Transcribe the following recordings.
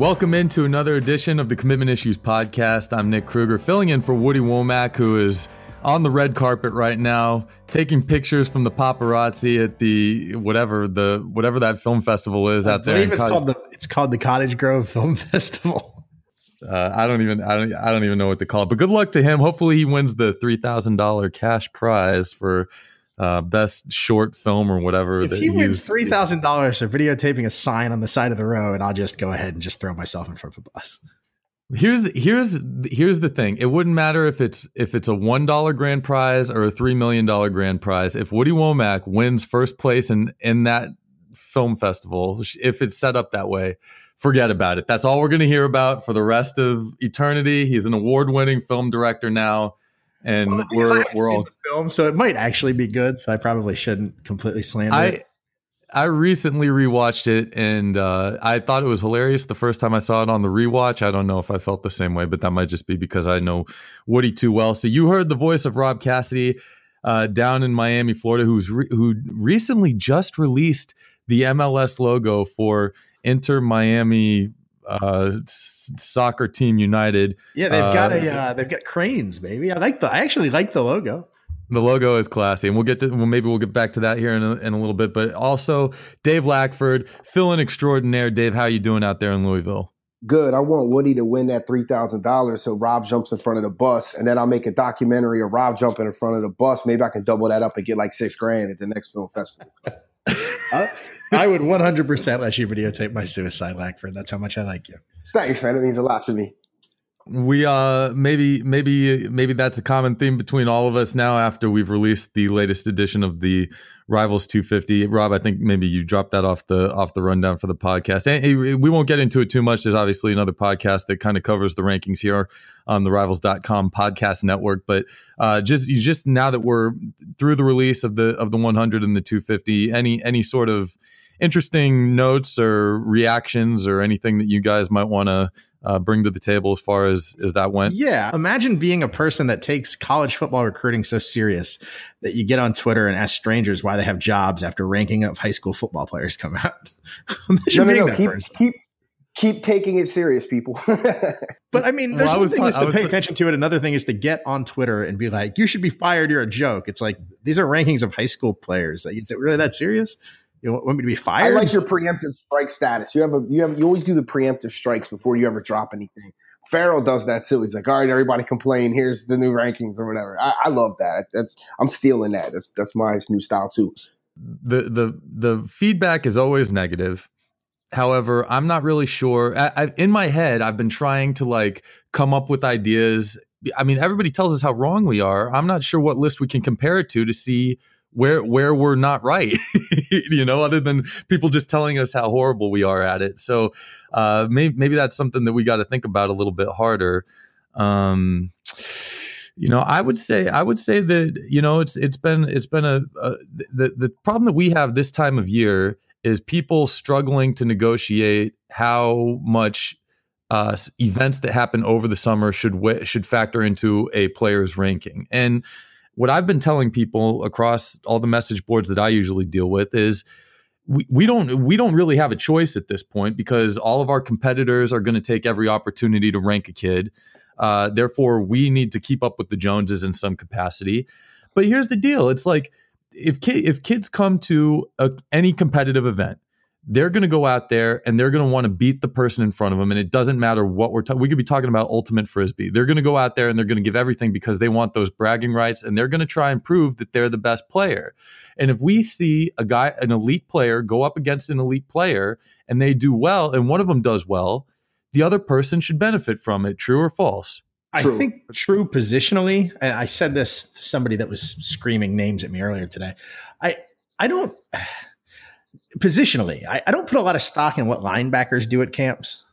Welcome into another edition of the Commitment Issues podcast. I'm Nick Kruger, filling in for Woody Wommack, who is on the red carpet right now, taking pictures from the paparazzi at the whatever the whatever that film festival is out there. I believe it's called the it's called the Cottage Grove Film Festival. Uh, I don't even I don't I don't even know what to call it. But good luck to him. Hopefully he wins the three thousand dollar cash prize for uh, best short film or whatever. If he wins three thousand dollars for videotaping a sign on the side of the road, and I'll just go ahead and just throw myself in front of a bus. Here's the, here's here's the thing. It wouldn't matter if it's if it's a one dollar grand prize or a three million dollar grand prize. If Woody Wommack wins first place in in that film festival, if it's set up that way, forget about it. That's all we're going to hear about for the rest of eternity. He's an award winning film director now and well, we're we're all film, so it might actually be good. So I probably shouldn't completely slander I, it. I recently rewatched it, and uh, I thought it was hilarious the first time I saw it on the rewatch. I don't know if I felt the same way, but that might just be because I know Woody too well. So you heard the voice of Rob Cassidy uh, down in Miami, Florida, who's re- who recently just released the MLS logo for Inter Miami uh, soccer team United. Yeah, they've got a uh, uh, they've got cranes, baby. I like the I actually like the logo. The logo is classy, and we'll get to well, maybe we'll get back to that here in a, in a little bit. But also, Dave Lackford, fill-in extraordinaire. Dave, how you doing out there in Louisville? Good. I want Woody to win that three thousand dollars, so Rob jumps in front of the bus, and then I'll make a documentary of Rob jumping in front of the bus. Maybe I can double that up and get like six grand at the next film festival. uh, I would 100% let you videotape my suicide, Lackford. That's how much I like you. Thanks, man. It means a lot to me. We uh maybe maybe maybe that's a common theme between all of us now after we've released the latest edition of the Rivals 250. Rob, I think maybe you dropped that off the off the rundown for the podcast. And we won't get into it too much. There's obviously another podcast that kind of covers the rankings here on the rivals.com podcast network, but uh just you just now that we're through the release of the of the 100 and the 250, any any sort of interesting notes or reactions or anything that you guys might want to uh, bring to the table as far as as that went? Yeah, imagine being a person that takes college football recruiting so serious that you get on Twitter and ask strangers why they have jobs after ranking of high school football players come out. imagine no, no, no. Keep, keep, keep taking it serious, people. but I mean, there's well, one thing ta- is to pay attention to it. Another thing is to get on Twitter and be like, "You should be fired. You're a joke." It's like these are rankings of high school players. Like, is it really that serious? You want me to be fired? I like your preemptive strike status. You have a you have you always do the preemptive strikes before you ever drop anything. Farrell does that too. He's like, all right, everybody complain. Here's the new rankings or whatever. I, I love that. That's I'm stealing that. That's that's my new style too. The the the feedback is always negative. However, I'm not really sure. I, I, in my head, I've been trying to like come up with ideas. I mean, everybody tells us how wrong we are. I'm not sure what list we can compare it to to see where where we're not right you know other than people just telling us how horrible we are at it. So uh maybe maybe that's something that we got to think about a little bit harder. Um you know i would say i would say that you know it's it's been it's been a, a the the problem that we have this time of year is people struggling to negotiate how much uh, events that happen over the summer should should factor into a player's ranking. And what I've been telling people across all the message boards that I usually deal with is we, we don't we don't really have a choice at this point because all of our competitors are going to take every opportunity to rank a kid. Uh, therefore, we need to keep up with the Joneses in some capacity. But here's the deal: it's like if ki- if kids come to a, any competitive event, they're going to go out there and they're going to want to beat the person in front of them. And it doesn't matter what we're talking. We could be talking about ultimate frisbee. They're going to go out there and they're going to give everything because they want those bragging rights and they're going to try and prove that they're the best player. And if we see a guy, an elite player, go up against an elite player and they do well, and one of them does well, the other person should benefit from it. True or false? I true. think true positionally, and I said this to somebody that was screaming names at me earlier today. I I don't positionally, I, I, don't put a lot of stock in what linebackers do at camps.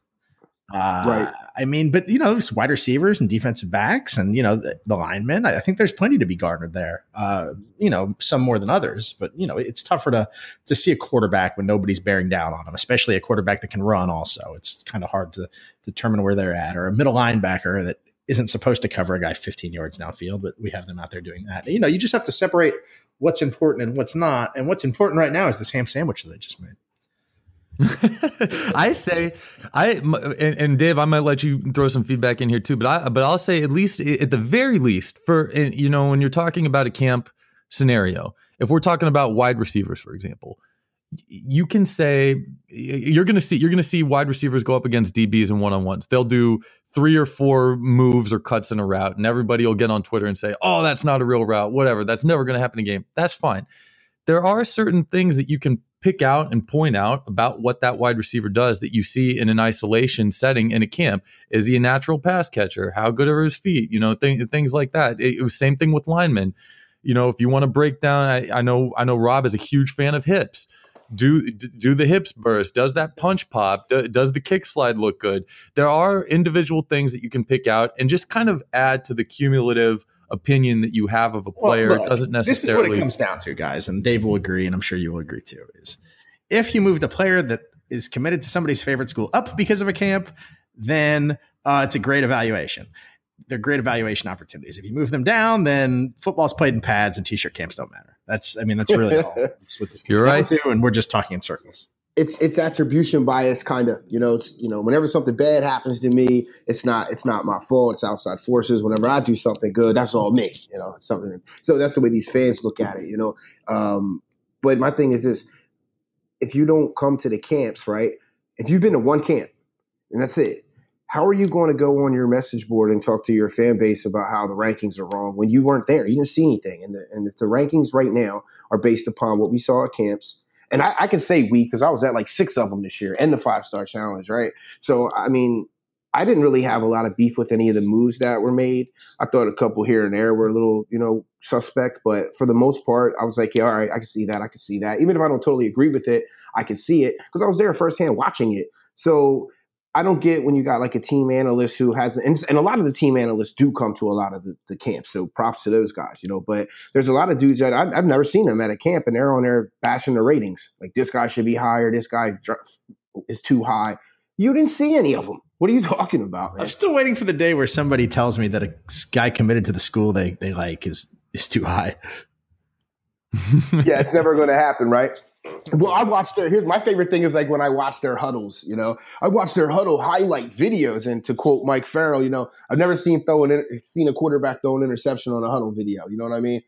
Uh, right. I mean, but you know, wide receivers and defensive backs, and you know, the, the linemen. I, I, think there's plenty to be garnered there. Uh, you know, some more than others, but you know, it's tougher to to see a quarterback when nobody's bearing down on them, especially a quarterback that can run. Also, it's kind of hard to determine where they're at, or a middle linebacker that isn't supposed to cover a guy 15 yards downfield, but we have them out there doing that. You know, you just have to separate what's important and what's not. And what's important right now is this ham sandwich that I just made. I say, I and, and, Dave, I might let you throw some feedback in here too, but I but I'll say at least at the very least for you know when you're talking about a camp scenario, if we're talking about wide receivers, for example, you can say you're going to see you're going to see wide receivers go up against DBs and one on ones. They'll do three or four moves or cuts in a route, and everybody will get on Twitter and say, "Oh, that's not a real route. Whatever. That's never going to happen in game." That's fine. There are certain things that you can pick out and point out about what that wide receiver does that you see in an isolation setting in a camp. Is he a natural pass catcher? How good are his feet? You know, th- things like that. It, it, was same thing with linemen. You know, if you want to break down, I, I know I know Rob is a huge fan of hips. Do do the hips burst? Does that punch pop? Do, does the kick slide look good? There are individual things that you can pick out and just kind of add to the cumulative opinion that you have of a player well, look, doesn't necessarily. This is what it comes down to, guys, and Dave will agree, and I'm sure you will agree too. Is if you moved a player that is committed to somebody's favorite school up because of a camp, then uh, it's a great evaluation. They're great evaluation opportunities. If you move them down, then football's played in pads and t-shirt camps don't matter. That's, I mean, that's really all. That's what this You're right. to, and we're just talking in circles it's it's attribution bias kind of you know it's you know whenever something bad happens to me it's not it's not my fault it's outside forces whenever i do something good that's all me you know something so that's the way these fans look at it you know um, but my thing is this if you don't come to the camps right if you've been to one camp and that's it how are you going to go on your message board and talk to your fan base about how the rankings are wrong when you weren't there you didn't see anything and the, and if the rankings right now are based upon what we saw at camps and I, I can say we because I was at like six of them this year and the five star challenge, right? So I mean, I didn't really have a lot of beef with any of the moves that were made. I thought a couple here and there were a little, you know, suspect, but for the most part, I was like, yeah, all right, I can see that, I can see that. Even if I don't totally agree with it, I can see it because I was there firsthand watching it. So I don't get when you got like a team analyst who has, and, and a lot of the team analysts do come to a lot of the, the camps. So props to those guys, you know. But there's a lot of dudes that I've, I've never seen them at a camp, and they're on there bashing the ratings. Like this guy should be higher. This guy is too high. You didn't see any of them. What are you talking about? Man? I'm still waiting for the day where somebody tells me that a guy committed to the school they they like is is too high. yeah, it's never going to happen, right? Well, I watched their. Here's my favorite thing is like when I watch their huddles. You know, I watch their huddle highlight videos, and to quote Mike Farrell, you know, I've never seen throw an seen a quarterback throw an interception on a huddle video. You know what I mean?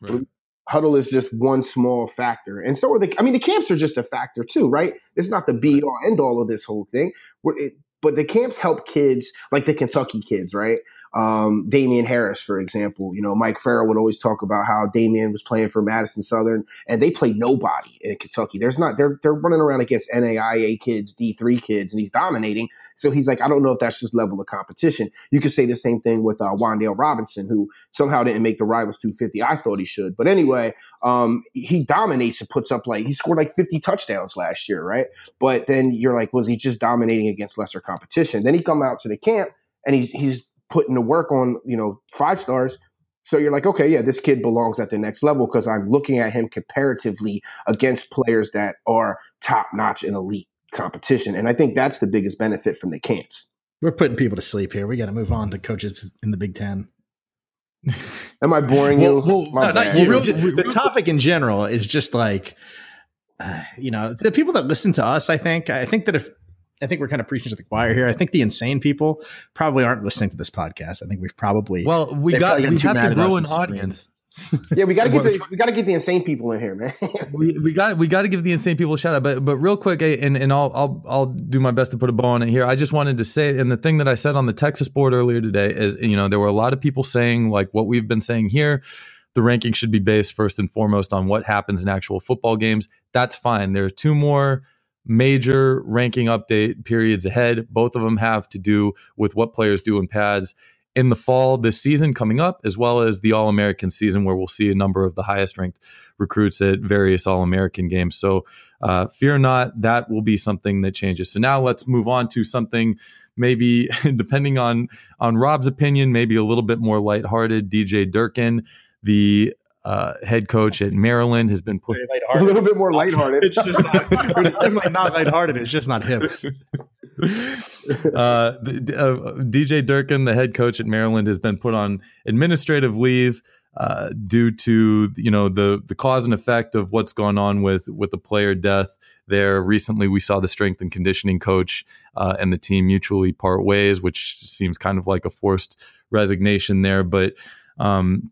Right. Huddle is just one small factor, and so are the. I mean, the camps are just a factor too, right? It's not the be all end all of this whole thing. It, but the camps help kids like the Kentucky kids, right? Um, Damien Harris, for example. You know, Mike Farrell would always talk about how Damien was playing for Madison Southern, and they play nobody in Kentucky. There's not they're they're running around against NAIA kids, D three kids, and he's dominating. So he's like, I don't know if that's just level of competition. You could say the same thing with uh, Wan'Dale Robinson, who somehow didn't make the Rivals 250. I thought he should, but anyway, um, he dominates and puts up like he scored like 50 touchdowns last year, right? But then you're like, was he just dominating against lesser competition? Then he come out to the camp and he's he's putting the work on, you know, five stars. So you're like, okay, yeah, this kid belongs at the next level because I'm looking at him comparatively against players that are top notch in elite competition. And I think that's the biggest benefit from the camps. We're putting people to sleep here. We got to move on to coaches in the Big Ten. Am I boring you? Well, well, no, not you. the topic in general is just like, uh, you know, the people that listen to us. I think, I think that if I think we're kind of preaching to the choir here. I think the insane people probably aren't listening to this podcast. I think we've probably well, we got we have to grow an audience. yeah, we got to get the we got to get the insane people in here, man. we we got we got to give the insane people a shout out. But but real quick, and and I'll I'll I'll do my best to put a bow on it here. I just wanted to say, and the thing that I said on the Texas board earlier today is, you know, there were a lot of people saying like what we've been saying here. The ranking should be based first and foremost on what happens in actual football games. That's fine. There are two more major ranking update periods ahead. Both of them have to do with what players do in pads in the fall this season coming up, as well as the All American season, where we'll see a number of the highest ranked recruits at various All American games. So uh, fear not, that will be something that changes. So now let's move on to something maybe, depending on on Rob's opinion, maybe a little bit more lighthearted. DJ Durkin, the uh, head coach at Maryland, has been put a little bit more lighthearted. it's just not, it's definitely not lighthearted. It's just not hips. Uh, uh, DJ Durkin, the head coach at Maryland, has been put on administrative leave uh, due to you know the the cause and effect of what's going on with with the player death there. Recently, we saw the strength and conditioning coach uh, and the team mutually part ways, which seems kind of like a forced resignation there. But um,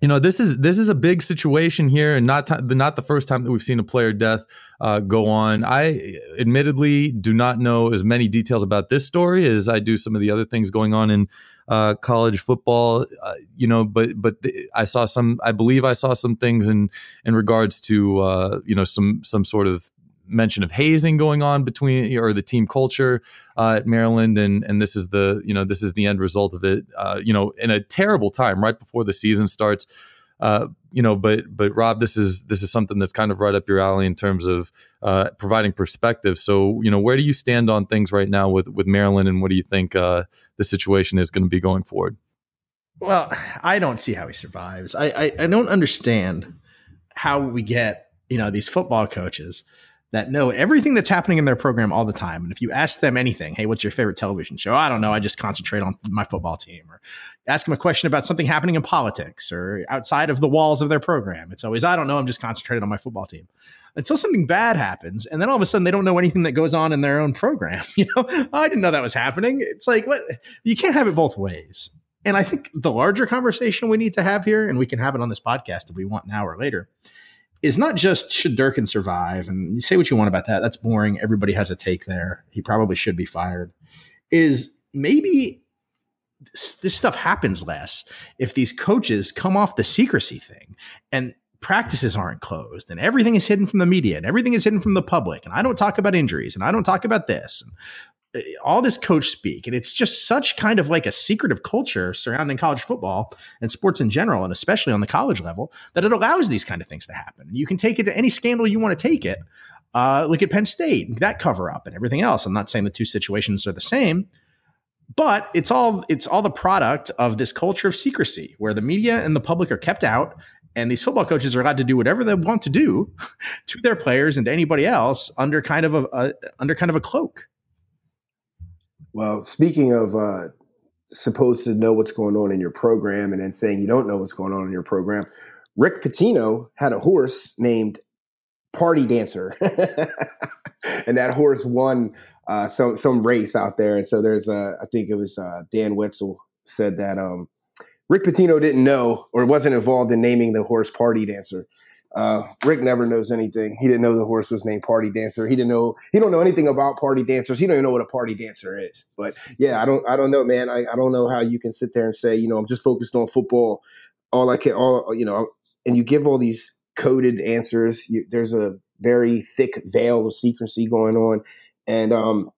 you know this is this is a big situation here and not t- not the first time that we've seen a player death uh, go on. I admittedly do not know as many details about this story as i do some of the other things going on in uh, college football. Uh, you know but but th- i saw some i believe i saw some things in in regards to uh, you know some some sort of mention of hazing going on between or the team culture uh, at Maryland, and and this is the you know this is the end result of it. Uh, you know, in a terrible time right before the season starts. Uh, you know, but but Rob, this is this is something that's kind of right up your alley in terms of uh, providing perspective. So, you know, where do you stand on things right now with with Maryland, and what do you think uh, the situation is going to be going forward? Well, I don't see how he survives. I, I I don't understand how we get you know these football coaches that know everything that's happening in their program all the time. And if you ask them anything, hey, what's your favorite television show? I don't know. I just concentrate on my football team. Or ask them a question about something happening in politics or outside of the walls of their program. It's always, I don't know. I'm just concentrated on my football team until something bad happens. And then all of a sudden they don't know anything that goes on in their own program. You know, oh, I didn't know that was happening. It's like, what? You can't have it both ways. And I think the larger conversation we need to have here, and we can have it on this podcast if we want now or later, is not just should Durkin survive, and you say what you want about that. That's boring. Everybody has a take there. He probably should be fired. Is maybe this, this stuff happens less if these coaches come off the secrecy thing and practices aren't closed and everything is hidden from the media and everything is hidden from the public and I don't talk about injuries and I don't talk about this all this coach speak, and it's just such kind of like a secretive culture surrounding college football and sports in general, and especially on the college level, that it allows these kind of things to happen. You can take it to any scandal you want to take it. Uh, look at Penn State, that cover up, and everything else. I'm not saying the two situations are the same, but it's all it's all the product of this culture of secrecy, where the media and the public are kept out, and these football coaches are allowed to do whatever they want to do to their players and to anybody else under kind of a, a under kind of a cloak. Well, speaking of uh, supposed to know what's going on in your program and then saying you don't know what's going on in your program, Rick Pitino had a horse named Party Dancer, and that horse won uh, some some race out there. And so there's a, I think it was uh, Dan Wetzel said that um, Rick Pitino didn't know or wasn't involved in naming the horse Party Dancer. Uh, Rick never knows anything. He didn't know the horse was named Party Dancer. He didn't know. He don't know anything about party dancers. He don't even know what a party dancer is. But yeah, I don't. I don't know, man. I, I don't know how you can sit there and say, you know, I'm just focused on football. All I can, all you know, and you give all these coded answers. You, there's a very thick veil of secrecy going on, and um,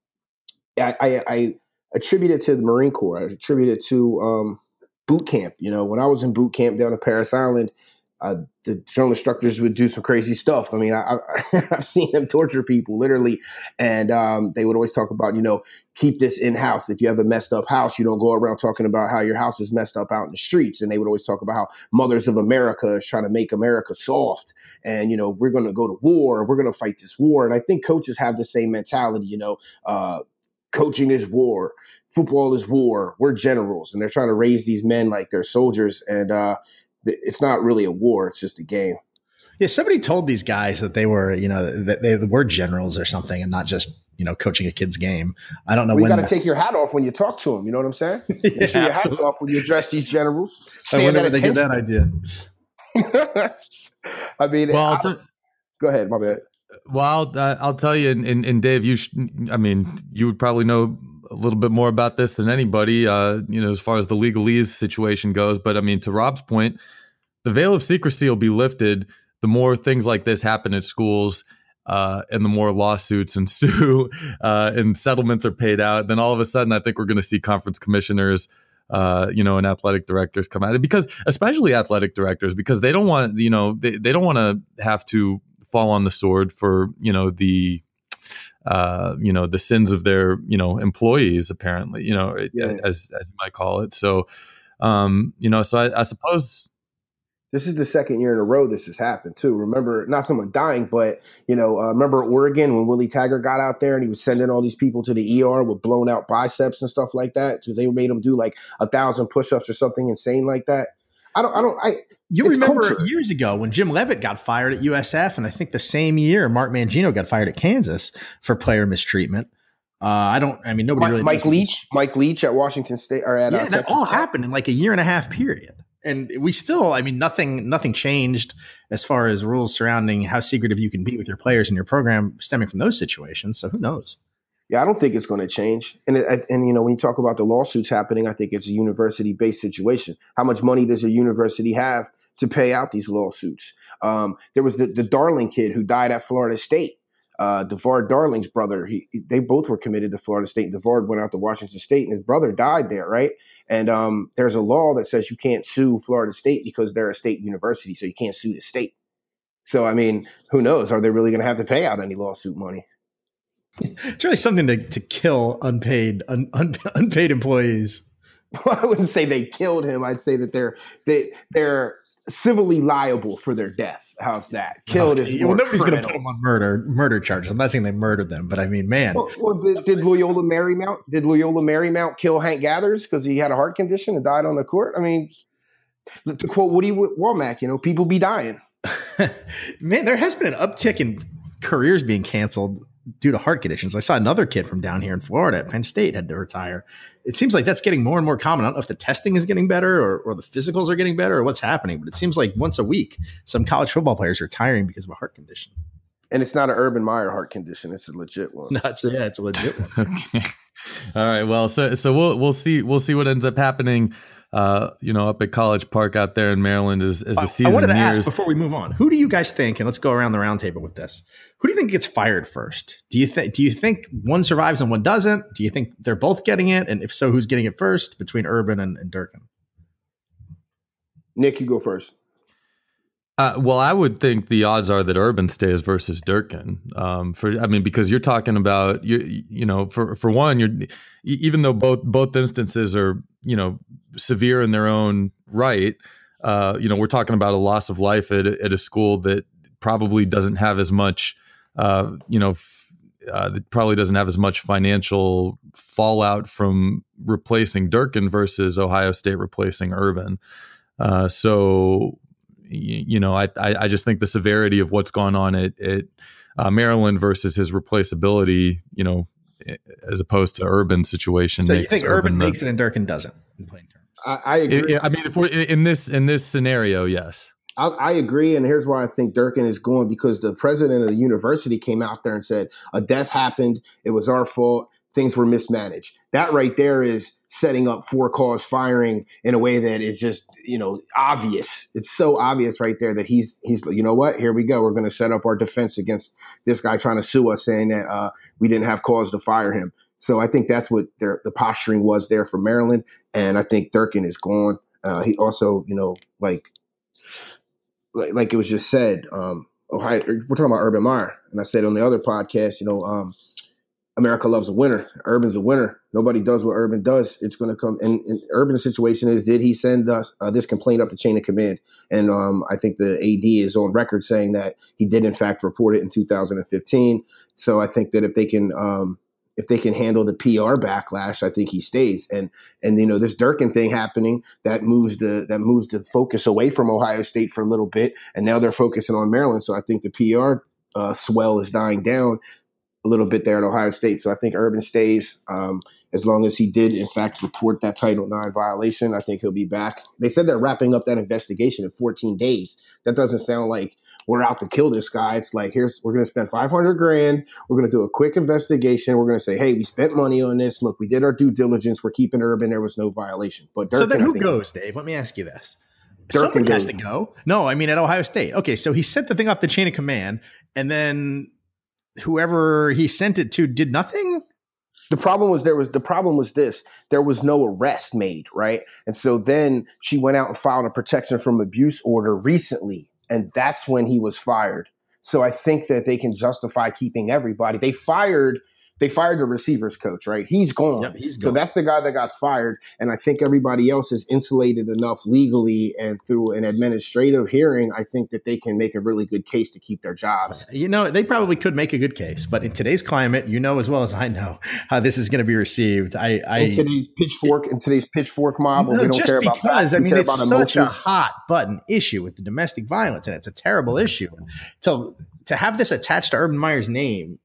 I, I, I attribute it to the Marine Corps. I attribute it to um, boot camp. You know, when I was in boot camp down at Parris Island uh, the drill instructors would do some crazy stuff. I mean, I, have seen them torture people literally, and um, they would always talk about, you know, keep this in house. If you have a messed up house, you don't go around talking about how your house is messed up out in the streets. And they would always talk about how Mothers of America is trying to make America soft, and you know, we're going to go to war, we're going to fight this war. And I think coaches have the same mentality. You know, uh, coaching is war, football is war. We're generals, and they're trying to raise these men like they're soldiers, and uh, it's not really a war; it's just a game. Yeah, somebody told these guys that they were, you know, that they were generals or something, and not just you know coaching a kid's game. I don't know. When you got to take your hat off when you talk to them. You know what I'm saying? yeah, Make sure your hat's off when you address these generals. I wonder where they get that idea. I mean, well, I, t- go ahead. My bad. Well, uh, I'll tell you, and, and, and Dave, you, sh- I mean, you would probably know a little bit more about this than anybody, uh, you know, as far as the legalese situation goes. But I mean, to Rob's point, the veil of secrecy will be lifted the more things like this happen at schools. Uh, and the more lawsuits ensue uh, and settlements are paid out, then all of a sudden, I think we're going to see conference commissioners, uh, you know, and athletic directors come out because, especially athletic directors, because they don't want, you know, they, they don't want to have to fall on the sword for, you know, the uh, you know the sins of their you know employees apparently you know yeah. as as you might call it so um you know so I, I, suppose this is the second year in a row this has happened too remember not someone dying but you know uh, remember oregon when willie taggart got out there and he was sending all these people to the er with blown out biceps and stuff like that because they made them do like a thousand push-ups or something insane like that I don't. I don't. I. You remember culture. years ago when Jim Leavitt got fired at USF, and I think the same year Mark Mangino got fired at Kansas for player mistreatment. Uh, I don't. I mean, nobody Mike, really. Mike Leach, Mike Leach at Washington State or at yeah, uh, that all State. happened in like a year and a half period, and we still. I mean, nothing. Nothing changed as far as rules surrounding how secretive you can be with your players in your program, stemming from those situations. So who knows? Yeah, I don't think it's going to change. And it, and you know, when you talk about the lawsuits happening, I think it's a university based situation. How much money does a university have to pay out these lawsuits? Um, there was the, the Darling kid who died at Florida State uh, DeVard Darling's brother. He they both were committed to Florida State. DeVard went out to Washington State, and his brother died there, right? And um, there's a law that says you can't sue Florida State because they're a state university, so you can't sue the state. So I mean, who knows? Are they really going to have to pay out any lawsuit money? It's really something to, to kill unpaid un, un, unpaid employees. Well, I wouldn't say they killed him. I'd say that they're they they're civilly liable for their death. How's that? Killed is well, nobody's going to put them on murder murder charges. I'm not saying they murdered them, but I mean, man. Well, well did, did, Loyola Marymount did Loyola Marymount kill Hank Gathers because he had a heart condition and died on the court? I mean, to quote Woody Wommack, you know, people be dying. man, there has been an uptick in careers being canceled due to heart conditions. I saw another kid from down here in Florida at Penn State had to retire. It seems like that's getting more and more common. I don't know if the testing is getting better or, or the physicals are getting better or what's happening, but it seems like once a week, some college football players are retiring because of a heart condition. And it's not an Urban Meyer heart condition; it's a legit one. No, it's a, yeah, it's a legit one. okay. All right. Well, so so we'll we'll see we'll see what ends up happening uh, you know, up at College Park out there in Maryland as, as the season I wanted to nears. ask before we move on, who do you guys think? And let's go around the roundtable with this. Who do you think gets fired first? Do you think do you think one survives and one doesn't? Do you think they're both getting it? And if so, who's getting it first between Urban and, and Durkin? Nick, you go first. Uh, well, I would think the odds are that Urban stays versus Durkin. Um, for I mean, because you're talking about you you know for for one, you're even though both both instances are you know severe in their own right. Uh, you know, we're talking about a loss of life at at a school that probably doesn't have as much. Uh, you know, f- uh, that probably doesn't have as much financial fallout from replacing Durkin versus Ohio State replacing Urban. Uh, so you, you know, I, I, I just think the severity of what's gone on at, at uh, Maryland versus his replaceability, you know, as opposed to Urban situation. So you think Urban, Urban makes the, it and Durkin doesn't in plain terms? I, I agree. It, I mean, if we're in this in this scenario, yes. I, I, agree, and here's why I think Durkin is going because the president of the university came out there and said a death happened. It was our fault things were mismanaged. That right there is setting up for cause firing in a way that is just, you know, obvious. It's so obvious right there that he's he's you know what? Here we go. We're going to set up our defense against this guy trying to sue us saying that uh, we didn't have cause to fire him. So I think that's what their, the posturing was there for Maryland, and I think Durkin is gone. Uh, he also, you know, like, like, like it was just said, um, Ohio. We're talking about Urban Meyer, and I said on the other podcast, you know, um, America loves a winner. Urban's a winner. Nobody does what Urban does. It's going to come. And, and Urban's situation is: Did he send uh, this complaint up the chain of command? And um, I think the AD is on record saying that he did, in fact, report it in 2015. So I think that if they can, um, if they can handle the PR backlash, I think he stays. And and you know this Durkin thing happening that moves the that moves the focus away from Ohio State for a little bit, and now they're focusing on Maryland. So I think the PR uh, swell is dying down a little bit there at Ohio State. So I think Urban stays um, as long as he did, in fact, report that Title IX violation. I think he'll be back. They said they're wrapping up that investigation in 14 days. That doesn't sound like we're out to kill this guy. It's like here's we're going to spend 500 grand. We're going to do a quick investigation. We're going to say, hey, we spent money on this. Look, we did our due diligence. We're keeping Urban. There was no violation. But Durkin, so then who goes, Dave? Let me ask you this. Durkin Someone has to go. No, I mean at Ohio State. Okay, so he sent the thing off the chain of command, and then whoever he sent it to did nothing? The problem was there was the problem was this there was no arrest made, right? And so then she went out and filed a protection from abuse order recently, and that's when he was fired. So I think that they can justify keeping everybody. They fired they fired the receivers coach, right? He's gone. Yep, he's gone. So that's the guy that got fired. And I think everybody else is insulated enough legally and through an administrative hearing. I think that they can make a really good case to keep their jobs. You know, they probably could make a good case, but in today's climate, you know as well as I know how this is going to be received. I, I in today's pitchfork in today's pitchfork mob, no, we don't care about because I mean it's such a hot button issue with the domestic violence, and it's a terrible issue. So to have this attached to Urban Meyer's name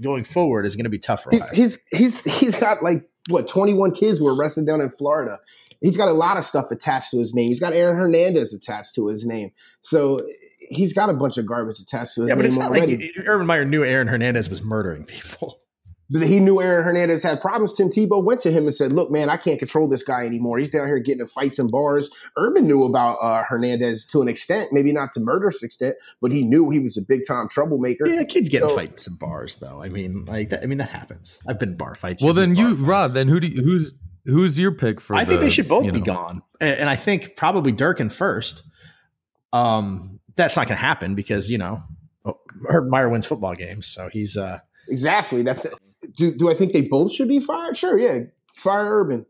going forward is going to be tough for. He's he's he's got like what 21 kids who were arrested down in Florida. He's got a lot of stuff attached to his name. He's got Aaron Hernandez attached to his name. So he's got a bunch of garbage attached to his yeah, name. Yeah, but it's not already. like Urban Meyer knew Aaron Hernandez was murdering people he knew Aaron Hernandez had problems. Tim Tebow went to him and said, "Look, man, I can't control this guy anymore. He's down here getting in fights and bars." Urban knew about uh, Hernandez to an extent, maybe not to murderous extent, but he knew he was a big time troublemaker. Yeah, kids get so, in fights and bars, though. I mean, like, that, I mean, that happens. I've been bar fights. Well, then you, Rob, then who do you, who's who's your pick for? I the, think they should both be know. gone, and, and I think probably Durkin first. Um, that's not going to happen because you know Urban Meyer wins football games, so he's uh exactly that's it do do I think they both should be fired? Sure, yeah, fire Urban,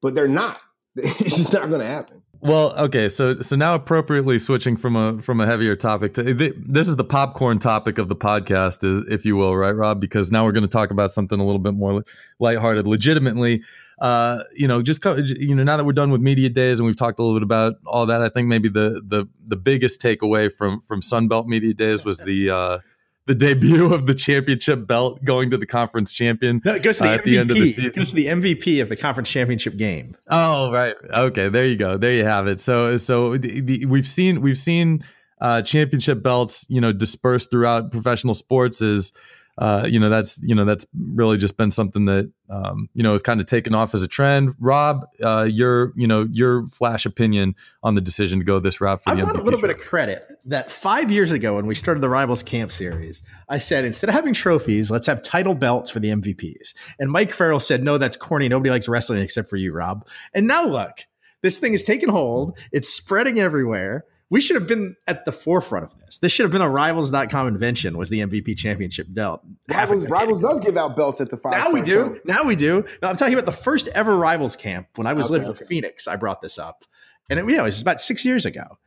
but they're not. it's just not going to happen. Well, okay, so so now appropriately switching from a from a heavier topic to this is the popcorn topic of the podcast, is if you will, right, Rob? Because now we're going to talk about something a little bit more lighthearted, legitimately. Uh, you know, just you know, now that we're done with media days and we've talked a little bit about all that, I think maybe the the the biggest takeaway from from Sunbelt media days was the uh, the debut of the championship belt going to the conference champion no, it goes to the uh, at the end of the season. It goes to the MVP of the conference championship game. Oh, right. Okay, there you go. There you have it. So so the, the, we've seen we've seen uh, championship belts, you know, dispersed throughout professional sports is uh, you know that's you know that's really just been something that um, you know has kind of taken off as a trend. Rob, uh, your you know your flash opinion on the decision to go this route for I the I want a little bit of credit that five years ago when we started the Rivals Camp series, I said instead of having trophies, let's have title belts for the MVPs. And Mike Farrell said, "No, that's corny. Nobody likes wrestling except for you, Rob." And now look, this thing is taking hold. It's spreading everywhere we should have been at the forefront of this. This should have been a rivals.com invention was the MVP championship belt. Rivals Rivals does give out belts at the five. Now we do. Show. Now we do. Now I'm talking about the first ever rivals camp when I was okay, living okay. in Phoenix. I brought this up. And it, you know, it was about six years ago.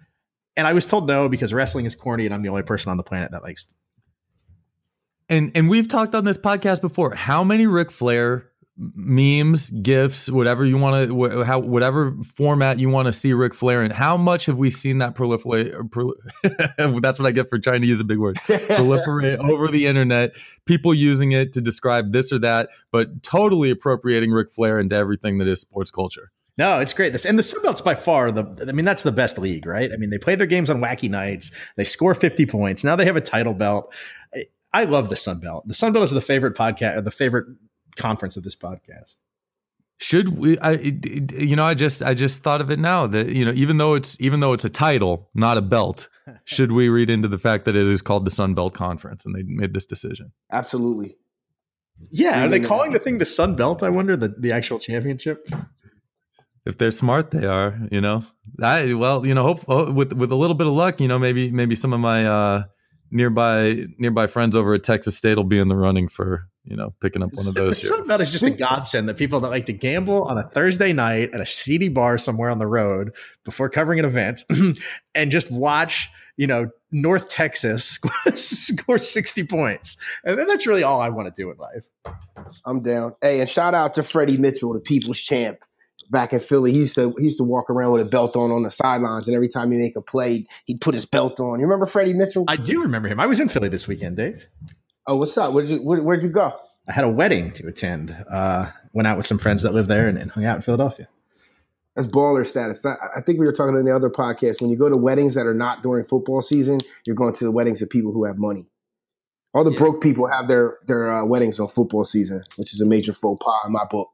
And I was told no because wrestling is corny and I'm the only person on the planet that likes and and we've talked on this podcast before. How many Ric Flair memes, gifs, whatever you want to, how whatever format you want to see Ric Flair in. How much have we seen that proliferate? that's what I get for trying to use a big word. proliferate over the internet. People using it to describe this or that, but totally appropriating Ric Flair into everything that is sports culture. No, it's great. This and the Sunbelt's by far the. I mean, that's the best league, right? I mean, they play their games on wacky nights. They score fifty points. Now they have a title belt. I, love the Sunbelt. The Sunbelt is the favorite podcast, the favorite conference of this podcast. Should we? I, you know, I just I just thought of it now that you know, even though it's even though it's a title, not a belt, should we read into the fact that it is called the Sun Belt Conference and they made this decision? Absolutely. Yeah, are they calling the thing the Sun Belt? I wonder the the actual championship. If they're smart, they are. You know, I well, you know, hope oh, with with a little bit of luck, you know, maybe maybe some of my uh, nearby nearby friends over at Texas State will be in the running for you know, picking up one of those. Something about it's just a godsend that people that like to gamble on a Thursday night at a seedy bar somewhere on the road before covering an event and just watch, you know, North Texas score, score 60 points. And then that's really all I want to do in life. I'm down. Hey, and shout out to Freddie Mitchell, the people's champ back in Philly. He used to he used to walk around with a belt on on the sidelines, and every time he make a play, he'd put his belt on. You remember Freddie Mitchell? I do remember him. I was in Philly this weekend, Dave. Oh, what's up? Where'd you where, would you go? I had a wedding to attend. Uh, went out with some friends that live there and, and hung out in Philadelphia. That's baller status. I think we were talking in the other podcast. When you go to weddings that are not during football season, you're going to the weddings of people who have money. All the yeah. broke people have their their uh, weddings on football season, which is a major faux pas in my book.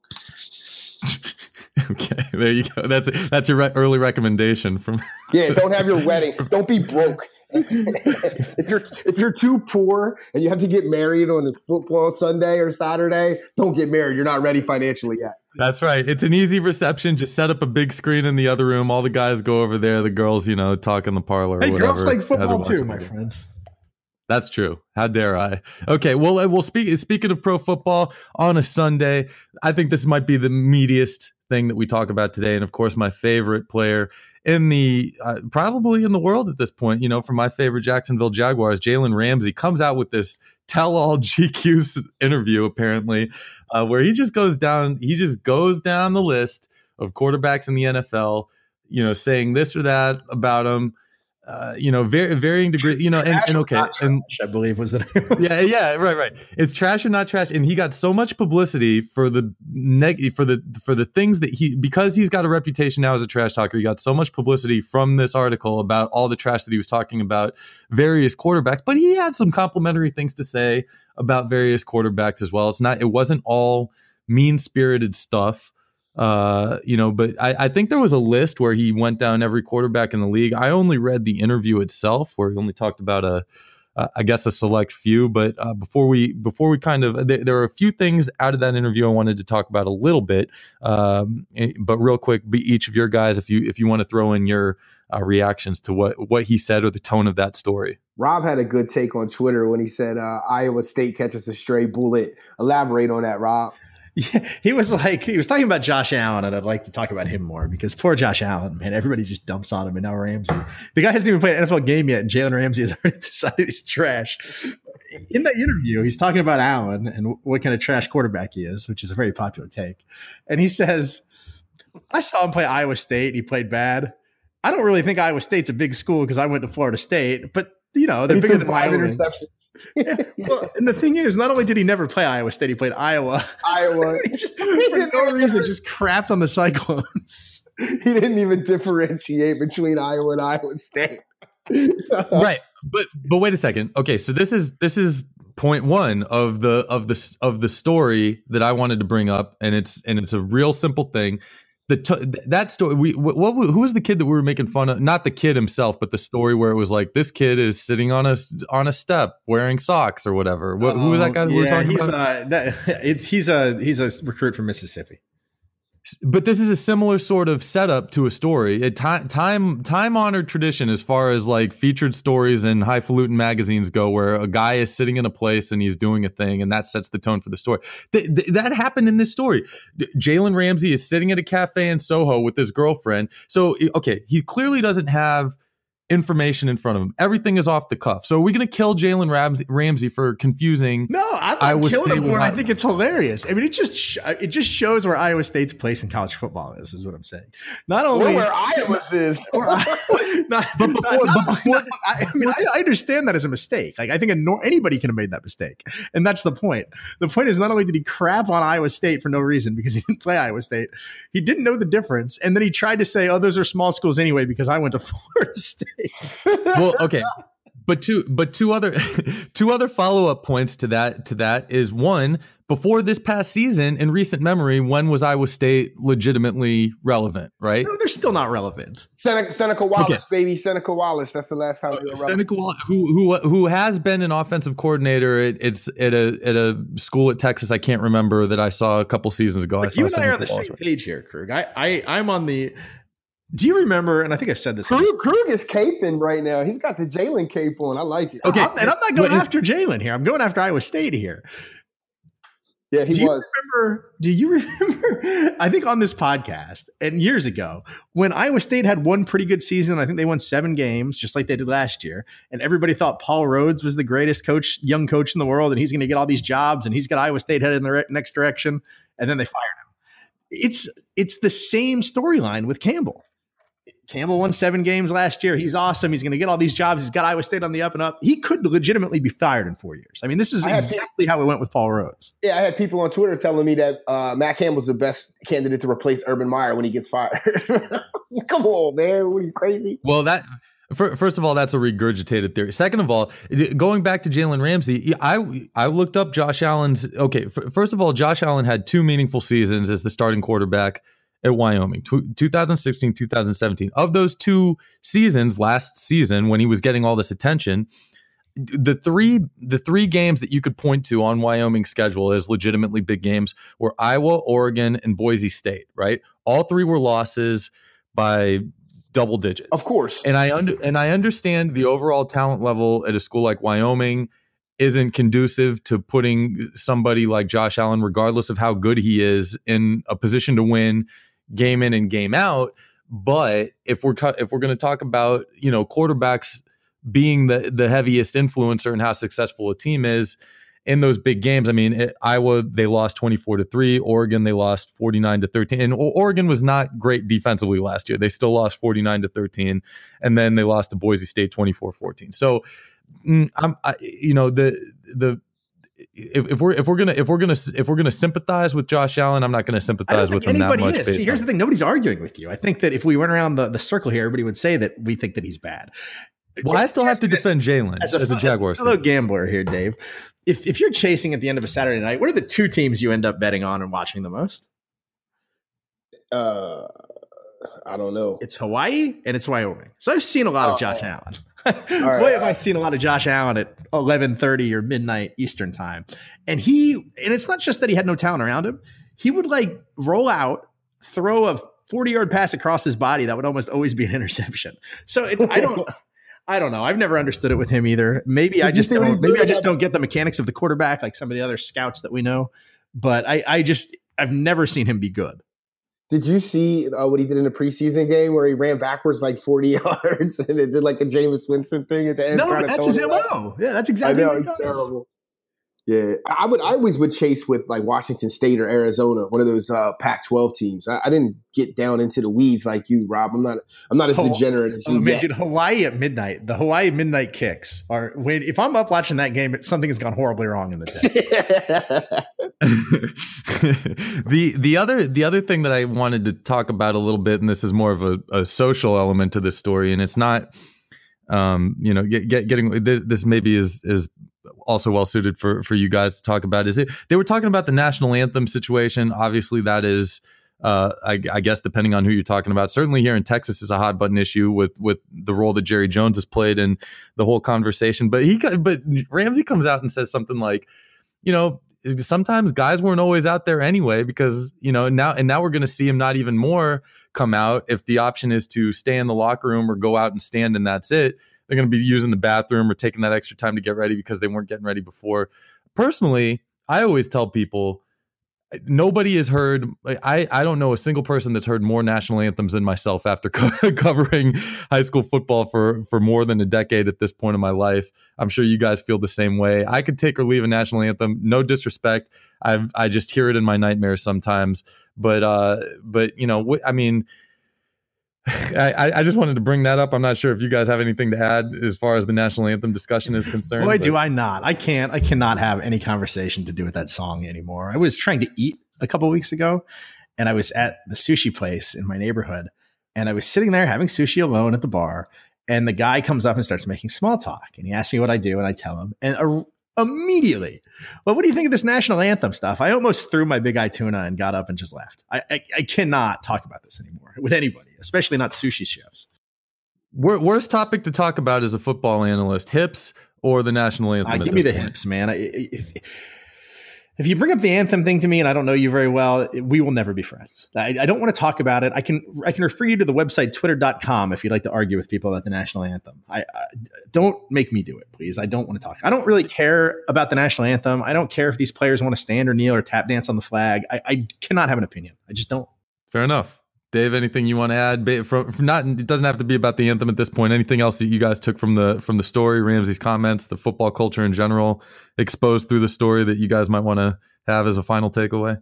okay, there you go. That's that's your re- early recommendation from. yeah, don't have your wedding. Don't be broke. if you're if you're too poor and you have to get married on a football Sunday or Saturday, don't get married. You're not ready financially yet. That's right. It's an easy reception. Just set up a big screen in the other room. All the guys go over there. The girls, you know, talk in the parlor. Hey, girls like football too, my friend. That's true. How dare I? Okay, well, uh, well. Speak, speaking of pro football on a Sunday, I think this might be the meatiest thing that we talk about today, and of course, my favorite player in the uh, probably in the world at this point. You know, for my favorite Jacksonville Jaguars, Jalen Ramsey comes out with this tell-all GQ interview, apparently, uh, where he just goes down. He just goes down the list of quarterbacks in the NFL. You know, saying this or that about him uh, you know, very varying degree, you know, and, and okay, and I believe was the name. yeah, yeah, right, right. It's trash or not trash, and he got so much publicity for the neg for the for the things that he because he's got a reputation now as a trash talker. He got so much publicity from this article about all the trash that he was talking about various quarterbacks, but he had some complimentary things to say about various quarterbacks as well. It's not, it wasn't all mean spirited stuff. Uh, you know, but I, I, think there was a list where he went down every quarterback in the league. I only read the interview itself, where he only talked about a, uh, I guess, a select few. But uh, before we before we kind of there, there, are a few things out of that interview I wanted to talk about a little bit. Um, eh, but real quick, each of your guys, if you if you want to throw in your uh, reactions to what what he said or the tone of that story. Rob had a good take on Twitter when he said uh, Iowa State catches a stray bullet. Elaborate on that, Rob. Yeah, he was like he was talking about Josh Allen, and I'd like to talk about him more because poor Josh Allen, man, everybody just dumps on him, and now Ramsey, the guy hasn't even played an NFL game yet, and Jalen Ramsey has already decided he's trash. In that interview, he's talking about Allen and what kind of trash quarterback he is, which is a very popular take, and he says, "I saw him play Iowa State. And he played bad. I don't really think Iowa State's a big school because I went to Florida State, but you know they're bigger than five interceptions." Yeah. Well, and the thing is, not only did he never play Iowa State, he played Iowa. Iowa. he just, for no reason, just crapped on the Cyclones. He didn't even differentiate between Iowa and Iowa State. right, but but wait a second. Okay, so this is this is point one of the of the of the story that I wanted to bring up, and it's and it's a real simple thing the t- that story we what, what who was the kid that we were making fun of? Not the kid himself but the story where it was like this kid is sitting on a on a step wearing socks or whatever. What, who was that guy that yeah, we were talking he's about? a, that, it, he's a he's a recruit from Mississippi but this is a similar sort of setup to a story. A time time time honored tradition as far as like featured stories in highfalutin magazines go, where a guy is sitting in a place and he's doing a thing, and that sets the tone for the story. Th- th- that happened in this story. Jalen Ramsey is sitting at a cafe in Soho with his girlfriend. So okay, he clearly doesn't have information in front of him. Everything is off the cuff. So are we going to kill Jalen Ramsey, Ramsey, for confusing? No, I'm not Iowa killing State him for it. I think it's hilarious. I mean, it just sh- uh, it just shows where Iowa State's place in college football is. Is what I'm saying. Not only or where Iowa's is. Or, not, but before, not, but before, I, I, mean, I, I, understand that as a mistake. Like I think a, anybody can have made that mistake, and that's the point. The point is not only did he crap on Iowa State for no reason because he didn't play Iowa State, he didn't know the difference, and then he tried to say, "Oh, those are small schools anyway," because I went to Florida State well, okay. But two but two other two other follow-up points to that to that is one, before this past season in recent memory, when was Iowa State legitimately relevant, right? No, they're still not relevant. Seneca, Seneca Wallace, okay. baby. Seneca Wallace. That's the last time uh, they were relevant. Seneca Wallace, who who who has been an offensive coordinator at it's at a at a school at Texas. I can't remember that I saw a couple seasons ago. But you and I are on the Wallace, same page here, Krug. I, I I'm on the do you remember? And I think I've said this. Krug, Krug is caping right now. He's got the Jalen cape on. I like it. Okay, I'm, and I'm not going after Jalen here. I'm going after Iowa State here. Yeah, he do was. Remember, do you remember? I think on this podcast and years ago, when Iowa State had one pretty good season, I think they won seven games, just like they did last year. And everybody thought Paul Rhoads was the greatest coach, young coach in the world, and he's going to get all these jobs, and he's got Iowa State headed in the next direction. And then they fired him. It's it's the same storyline with Campbell. Campbell won seven games last year. He's awesome. He's going to get all these jobs. He's got Iowa State on the up and up. He could legitimately be fired in four years. I mean, this is exactly how it went with Paul Rhoads. Yeah, I had people on Twitter telling me that uh, Matt Campbell's the best candidate to replace Urban Meyer when he gets fired. Come on, man. What are you crazy? Well, that First of all, that's a regurgitated theory. Second of all, going back to Jalen Ramsey, I I looked up Josh Allen's. Okay, first of all, Josh Allen had two meaningful seasons as the starting quarterback at Wyoming, 2016, 2017. Of those two seasons, last season when he was getting all this attention, the three the three games that you could point to on Wyoming's schedule as legitimately big games were Iowa, Oregon, and Boise State. Right, all three were losses by double digits. Of course. And I under and I understand the overall talent level at a school like Wyoming isn't conducive to putting somebody like Josh Allen, regardless of how good he is, in a position to win game in and game out. But if we're if we're going to talk about you know quarterbacks being the the heaviest influencer and how successful a team is in those big games, I mean it, Iowa they lost twenty four to three, Oregon they lost forty nine to thirteen, and Oregon was not great defensively last year. They still lost forty nine to thirteen, and then they lost to Boise State 24-14. So mm, I'm I, you know the the if, if, we're if we're gonna if we're gonna if we're gonna sympathize with Josh Allen, I'm not gonna sympathize with him that much. Is. See, here's the thing: nobody's arguing with you. I think that if we went around the, the circle here, everybody would say that we think that he's bad. Well, I still have to defend Jalen as, as, a Jaguars fellow gambler here, Dave. If if you're chasing at the end of a Saturday night, what are the two teams you end up betting on and watching the most? Uh, I don't know. It's Hawaii and it's Wyoming. So I've seen a lot of Josh Allen. Right. Boy, have I seen a lot of Josh Allen at eleven thirty or midnight Eastern time. And he and it's not just that he had no talent around him. He would like roll out, throw a 40 yard pass across his body that would almost always be an interception. So it, I don't I don't know. I've never understood it with him either. Maybe Did I just don't maybe I just don't get the mechanics of the quarterback like some of the other scouts that we know. But I, I just I've never seen him be good. Did you see uh, what he did in the preseason game where he ran backwards like 40 yards and it did like a Jameis Winston thing at the end? No, that's his MO. Yeah, that's exactly I know, what terrible. Yeah, I would. I always would chase with like Washington State or Arizona, one of those uh, Pac-12 teams. I, I, didn't get down into the weeds like you, Rob. I'm not. I'm not as Hawaii, degenerate as you. Oh, man, dude, Hawaii at midnight. The Hawaii midnight kicks are when. If I'm up watching that game, something has gone horribly wrong in the day. the the other the other thing that I wanted to talk about a little bit, and this is more of a, a social element to this story, and it's not um, you know, get, get, getting this, this maybe is is also well suited for for you guys to talk about. Is it they were talking about the national anthem situation. Obviously that is uh, I, I, guess depending on who you're talking about, certainly here in Texas is a hot button issue with with the role that Jerry Jones has played in the whole conversation. But he, but Ramsey comes out and says something like, you know, sometimes guys weren't always out there anyway because you know now and now we're going to see him not even more come out if the option is to stay in the locker room or go out and stand and that's it they're going to be using the bathroom or taking that extra time to get ready because they weren't getting ready before. Personally, I always tell people nobody has heard I, I don't know a single person that's heard more national anthems than myself after co- covering high school football for for more than a decade at this point in my life. I'm sure you guys feel the same way. I could take or leave a national anthem no disrespect. I i just hear it in my nightmares sometimes. But uh but you know i mean I, I just wanted to bring that up. I'm not sure if you guys have anything to add as far as the national anthem discussion is concerned. Boy, but. do I not! I can't. I cannot have any conversation to do with that song anymore. I was trying to eat a couple weeks ago, and I was at the sushi place in my neighborhood, and I was sitting there having sushi alone at the bar, and the guy comes up and starts making small talk, and he asks me what I do, and I tell him, and a, immediately. Well, what do you think of this national anthem stuff? I almost threw my big eye tuna and got up and just left. I, I, I cannot talk about this anymore with anybody, especially not sushi chefs. Worst topic to talk about as a football analyst: hips or the national anthem. Uh, give me the point. hips, man. I, if, if you bring up the anthem thing to me and I don't know you very well, we will never be friends. I, I, don't want to talk about it. I can I can refer you to the website twitter.com if you'd like to argue with people about the national anthem. I, I, don't make me do it, please. I don't want to talk. I don't really care about the national anthem. I don't care if these players want to stand or kneel or tap dance on the flag. I, I cannot have an opinion. I just don't. Fair enough. Dave, anything you want to add? From, from, not, it doesn't have to be about the anthem at this point. Anything else that you guys took from the from the story, Ramsey's comments, the football culture in general, exposed through the story that you guys might want to have as a final takeaway?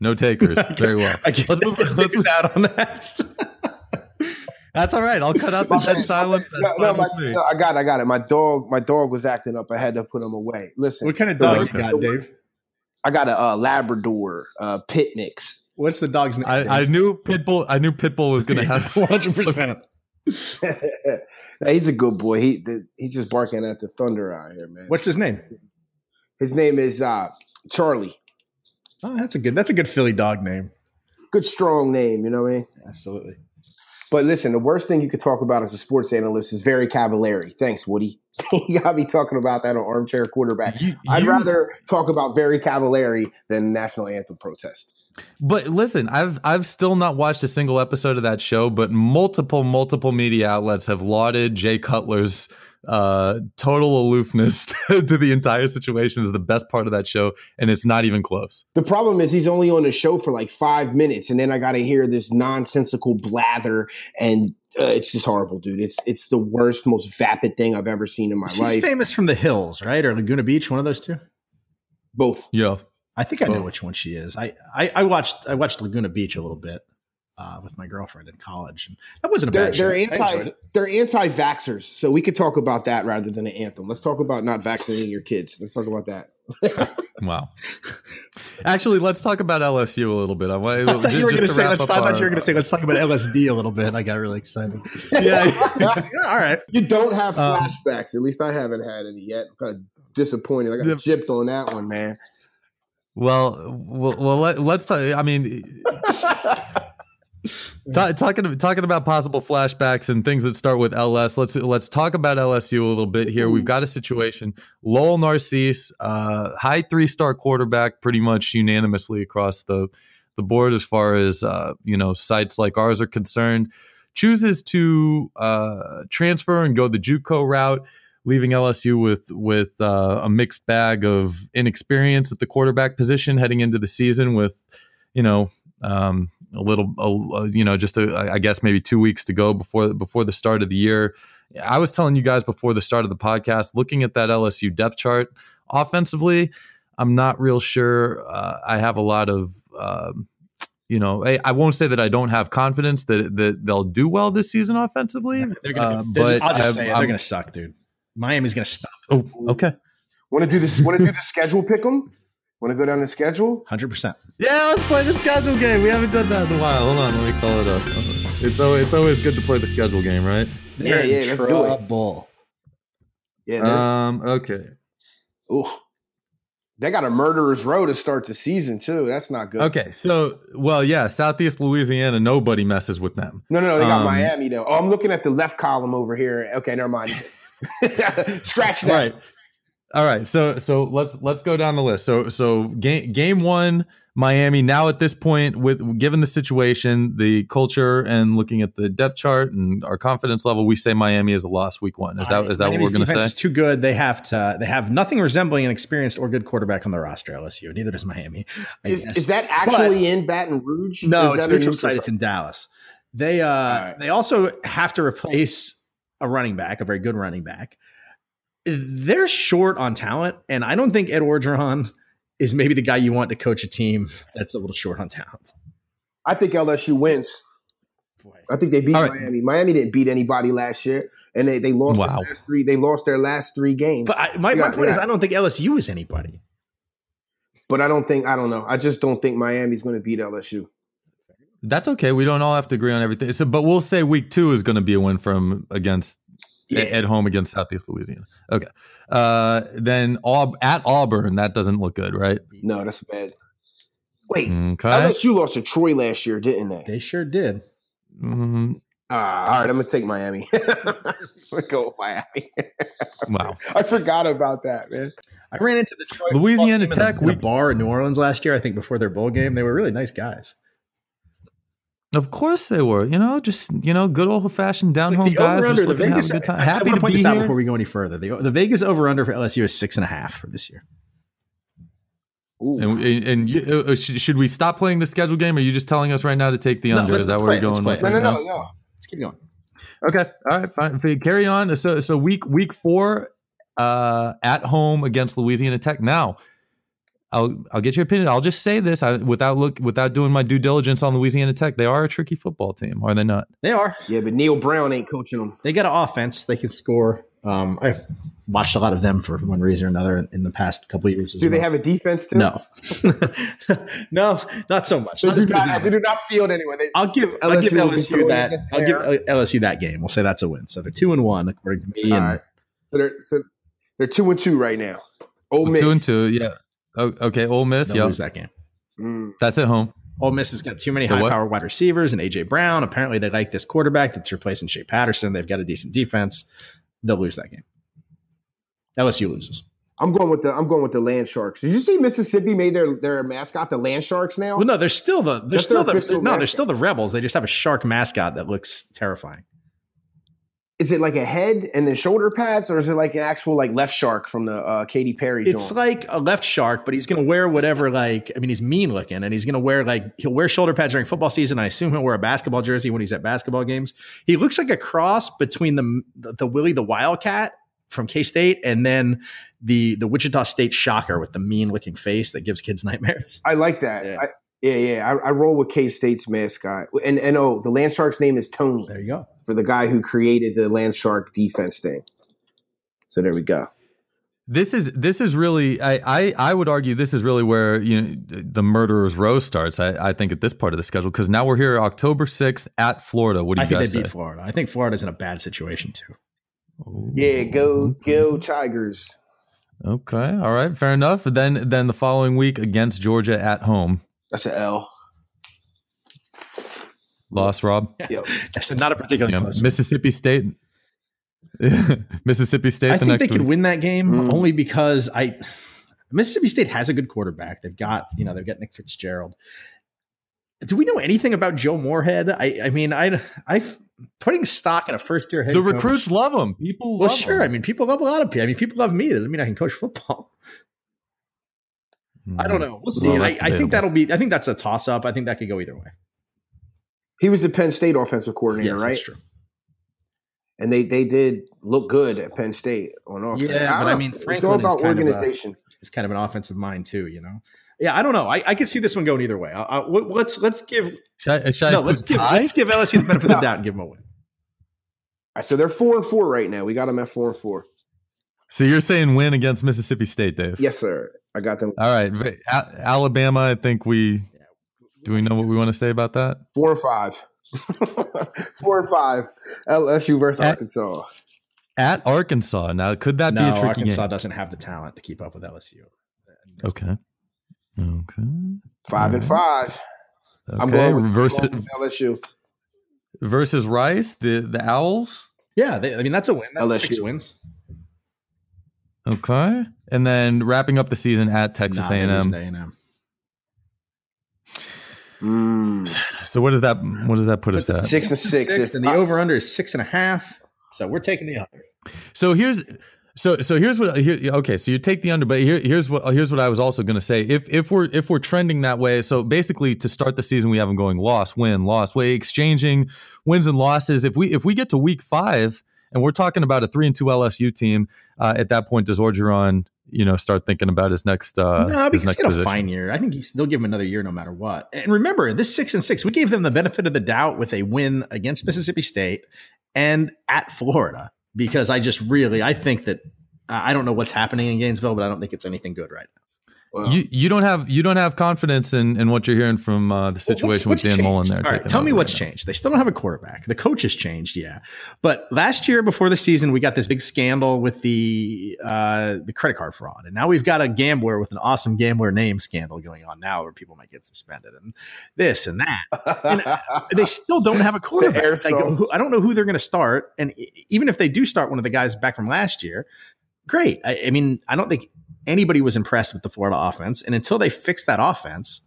No takers. Very well. I let's move, let's move out on that. That's all right. I'll cut out the dead silence. No, no, my, no, I got it. I got it. My dog, my dog was acting up. I had to put him away. Listen. What kind of dog you got, Dave? I got a uh, Labrador uh, pit mix. What's the dog's name? I, I knew Pitbull. I knew Pitbull was going to have one hundred percent. He's a good boy. He he's just barking at the thunder out here, man. What's his name? His name is uh, Charlie. Oh, that's a good. That's a good Philly dog name. Good strong name. You know what I mean? Absolutely. But listen, the worst thing you could talk about as a sports analyst is very Cavallari. Thanks, Woody. you got me talking about that on Armchair Quarterback. You, I'd rather talk about very Cavallari than national anthem protest. But listen, I've I've still not watched a single episode of that show, but multiple multiple media outlets have lauded Jay Cutler's uh, total aloofness to the entire situation is the best part of that show, and it's not even close. The problem is he's only on the show for like five minutes, and then I got to hear this nonsensical blather, and uh, it's just horrible, dude. It's it's the worst, most vapid thing I've ever seen in my She's life. She's famous from the hills, right? Or Laguna Beach, one of those two. Both. Yeah. I think I know which one she is. I, I, I watched I watched Laguna Beach a little bit uh, with my girlfriend in college, and that wasn't a They're bad they're I anti it. they're anti vaxxers, so we could talk about that rather than an anthem. Let's talk about not vaccinating your kids. Let's talk about that. Wow. Actually, let's talk about LSU a little bit. I, I thought you were going to to say. Let's, I thought our- you were going to say. Let's talk about LSD a little bit. I got really excited. Yeah. All right. You don't have Um, flashbacks. At least I haven't had any yet. I'm kind of disappointed. I got The- gypped on that one, man. Well, well, well let, let's talk. I mean, ta- talking talking about possible flashbacks and things that start with LS. Let's let's talk about LSU a little bit here. We've got a situation. Lowell Narcisse, uh, high three star quarterback, pretty much unanimously across the the board as far as uh, you know sites like ours are concerned. Chooses to uh, transfer and go the JUCO route leaving LSU with with uh, a mixed bag of inexperience at the quarterback position heading into the season with you know um, a little a, you know just a, I guess maybe two weeks to go before before the start of the year. I was telling you guys before the start of the podcast, looking at that LSU depth chart offensively, I'm not real sure. Uh, I have a lot of. Um, you know, I, I won't say that I don't have confidence that that they'll do well this season offensively. They're gonna, uh, they're- but I'll just I've- say it, they're going to suck, dude. Miami's going to stop. Oh, okay. Want to do this? Want to do the schedule pick 'em? Want to go down the schedule? Hundred percent. Yeah, let's play the schedule game. We haven't done that in a while. Hold on, let me call it up. It's always, it's always good to play the schedule game, right? Yeah, yeah, let's do it. trouble. Yeah. Um. Okay. ooh. They got a murderer's row to start the season too. That's not good. Okay. So, well, yeah, Southeast Louisiana. Nobody messes with them. No, no, no. They got Um, Miami though. Oh, I'm looking at the left column over here. Okay, never mind. Scratch that. Right. All right. So, so let's let's go down the list. So, so game game one, Miami. Now at this point, with given the situation, the culture, and looking at the depth chart and our confidence level, we say Miami is a loss week one. Is that is that Miami's what we're going to say? Is too good. They have to. They have nothing resembling an experienced or good quarterback on their roster. LSU. Neither does Miami. I Is, guess. is that actually in Baton Rouge? No, Is it's that neutral site. It's in Dallas. They uh right. they also have to replace a running back, a very good running back. They're short on talent, and I don't think Ed Orgeron is maybe the guy you want to coach a team that's a little short on talent. I think LSU wins. I think they beat All right. Miami. Miami didn't beat anybody last year, and they, they lost Wow. their last three. They lost their last three games. But I, my, Yeah, my point is. I don't think LSU is anybody. But I don't think I don't know. I just don't think Miami's going to beat LSU. That's okay. We don't all have to agree on everything. So, but we'll say week two is going to be a win from against at home against Southeast Louisiana. Okay. Uh, then Aub- at Auburn, that doesn't look good, right? No, that's bad. Wait, Okay. LSU lost to Troy last year, didn't they? They sure did. Mm-hmm. Ah, all right, I'm gonna take Miami. I'm gonna go with Miami. Wow. I forgot about that, man. I ran into the Troy Louisiana Tech, in a, in a we- bar in New Orleans last year. I think before their bowl game, they were really nice guys. Of course they were. You know, just you know, good old fashioned down home Like guys just the looking to have Vegas. a good time. I- I Happy wanna to point be this out here. before we go any further. The, the Vegas over under for LSU is six and a half for this year. Ooh. And, and you, uh, should, should we stop playing the schedule game? Or are you just telling us right now to take the No, under? Is that where play you're going? play with no, no, no, no. Let's keep going. Okay. All right. Fine. Carry on. So so week week four, uh, at home against Louisiana Tech. Now, I'll I'll get your opinion. I'll just say this I, without look without doing my due diligence on Louisiana Tech. They are a tricky football team, are they not? They are. Yeah, but Neal Brown ain't coaching them. They got an offense. They can score. Um, I've watched a lot of them for one reason or another in the past couple of years. as Do they have a defense too? No, no, not so much. They Not do as good as not, they do not field anyone. They, I'll give I'll give LSU will be LSU throwing that. I'll give air. LSU that game. We'll say that's a win. So they're two and one according to me. all And right. So they're so they're two and two right now. Ole Miss. Two and two. Yeah. Oh, okay. Ole Miss. they'll Yeah. lose that game. Mm. That's at home. Ole Miss has got too many high power wide receivers and AJ Brown. Apparently, they like this quarterback that's replacing Shea Patterson. They've got a decent defense. They'll lose that game. LSU loses. I'm going with the I'm going with the Land Sharks. Did you see Mississippi made their their mascot the Land Sharks now? Well, no, they're still the they're That's still their the official no, they're still the rebels. They just have a shark mascot that looks terrifying. Is it like a head and then shoulder pads, or is it like an actual like left shark from the uh, Katy Perry? It's joint? like a left shark, but he's going to wear whatever. Like, I mean, he's mean looking, and he's going to wear like he'll wear shoulder pads during football season. I assume he'll wear a basketball jersey when he's at basketball games. He looks like a cross between the the, the Willie the Wildcat from K State and then the the Wichita State Shocker with the mean looking face that gives kids nightmares. I like that. Yeah. I, yeah, yeah. I, I roll with K State's mascot, and and oh, the Land Shark's name is Tony There you go. for the guy who created the Land Shark defense thing. So there we go. This is this is really I, I I would argue this is really where you know the murderer's row starts. I, I think at this part of the schedule because now we're here October sixth at Florida. What do you I you think guys they say? beat Florida. I think Florida's in a bad situation too. Yeah, go go Tigers. Okay, all right, fair enough. Then then the following week against Georgia at home, That's an L. loss. Rob, Yep. That's not a particularly you know, close. Mississippi State, Mississippi State. I the think next they could win that game Mm. only because I Mississippi State has a good quarterback. They've got you know they've got Nick Fitzgerald. Do we know anything about Joe Moorhead? I I mean I I putting stock in a first year head. The coach- recruits love him. People Well, love sure. him. I mean, people love a lot of people. I mean, people love me. That doesn't mean I can coach football. I don't hmm. know. We'll see. Well, I, I think that'll be. I think that's a toss up. I think that could go either way. He was the Penn State offensive coordinator, Yes, right? that's true. And they they did look good at Penn State on offense. Yeah, don't but I know. mean, it's Franklin all is about kind of a- organization. It's kind of an offensive mind too. You know. Yeah, I don't know. I, I could see this one going either way. I, I, let's let's give Should I, should I no. put Let's give tie? let's give LSU the benefit of the doubt and give them a win. All right, so they're four and four right now. We got them at four and four. So you're saying win against Mississippi State, Dave? Yes, sir. I got them All right, Va- A- Alabama. I think we do. We know what we want to say about that. four and five. four and five. LSU versus At- Arkansas. At Arkansas. Now, could that no, be a tricky Arkansas game? doesn't have the talent to keep up with LSU. Okay. Okay. Five and five. I'm Okay. going with, versus going with LSU. versus Rice, the the Owls. Yeah, they, I mean that's a win. That's six LSU. wins. Okay, and then wrapping up the season at Texas A and M. to A&M. Mm. So what does that what does that put us Puts us at? Six and six. and the over under is six and a half. So we're taking the under. So here's so so here's what here, okay so you take the under but here, here's what here's what I was also going to say if if we're if we're trending that way so basically to start the season we have them going loss win loss way exchanging wins and losses if we if we get to week 5 and we're talking about a 3 and 2 LSU team uh, at that point does Orgeron you know start thinking about his next uh no, his because next he had a position fine year. I think he's, they'll give him another year no matter what. And remember, this six and six, we gave them the benefit of the doubt with a win against Mississippi State and at Florida because I just really I think that I don't know what's happening in Gainesville, but I don't think it's anything good right now. Well, you you don't have you don't have confidence in in what you're hearing from uh, the situation What's- with Dan what's Mullen there All right, tell me what's right now. changed. They still don't have a quarterback. The coach has changed, yeah. But last year before the season, we got this big scandal with the uh, the credit card fraud, and now we've got a gambler with an awesome gambler name scandal going on now, where people might get suspended and this and that. They still don't have a quarterback. Like, I don't know who they're going to start, and even if they do start one of the guys back from last year, great. I, I mean, I don't think anybody was impressed with the Florida offense, and until they fix that offense,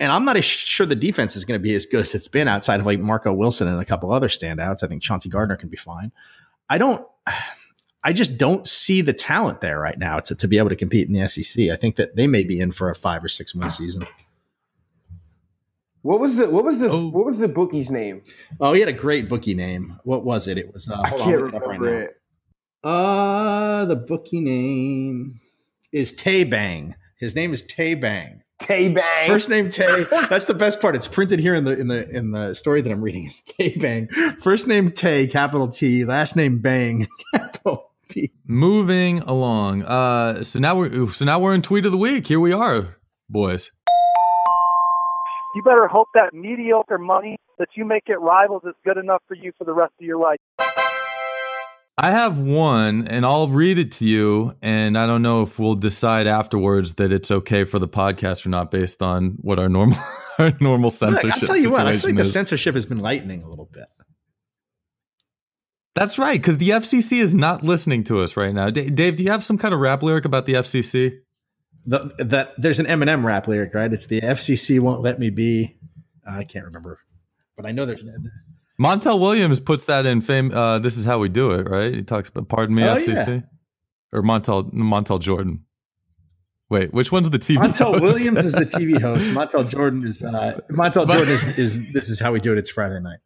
and I'm not as sure the defense is going to be as good as it's been outside of like Marco Wilson and a couple other standouts. I think Chauncey Gardner can be fine. I don't. I just don't see the talent there right now to, to be able to compete in the SEC. I think that they may be in for a five or six win season. what was the what was the Oh. what was the bookie's name? Oh, he had a great bookie name. What was it? It was. Uh, I hold on, can't I'll it right remember now. It. Uh, the bookie name is Tay Bang. His name is Tay Bang. Tay Bang. First name Tay. That's the best part. It's printed here in the in the in the story that I'm reading. It's Tay Bang. First name Tay, capital T. Last name Bang, capital P. moving along uh so now we're so now we're in tweet of the week here we are boys you better hope that mediocre money that you make at rivals is good enough for you for the rest of your life. I have one, and I'll read it to you. And I don't know if we'll decide afterwards that it's okay for the podcast or not, based on what our normal our normal Look, censorship. I'll tell you what. I feel like the is. censorship has been lightening a little bit. That's right, because the FCC is not listening to us right now. D- Dave, do you have some kind of rap lyric about the FCC? The, that there's an Eminem rap lyric, right? It's the FCC won't let me be. I can't remember, but I know there's. Montel Williams puts that in fame. Uh, this is how we do it, right? He talks about "Pardon me, Oh, FCC," yeah. or Montel Montel Jordan. Wait, which one's the TV? Montel host? Williams is the TV host. Montel Jordan is uh, Montel But- Jordan is, is this is how we do it. It's Friday night.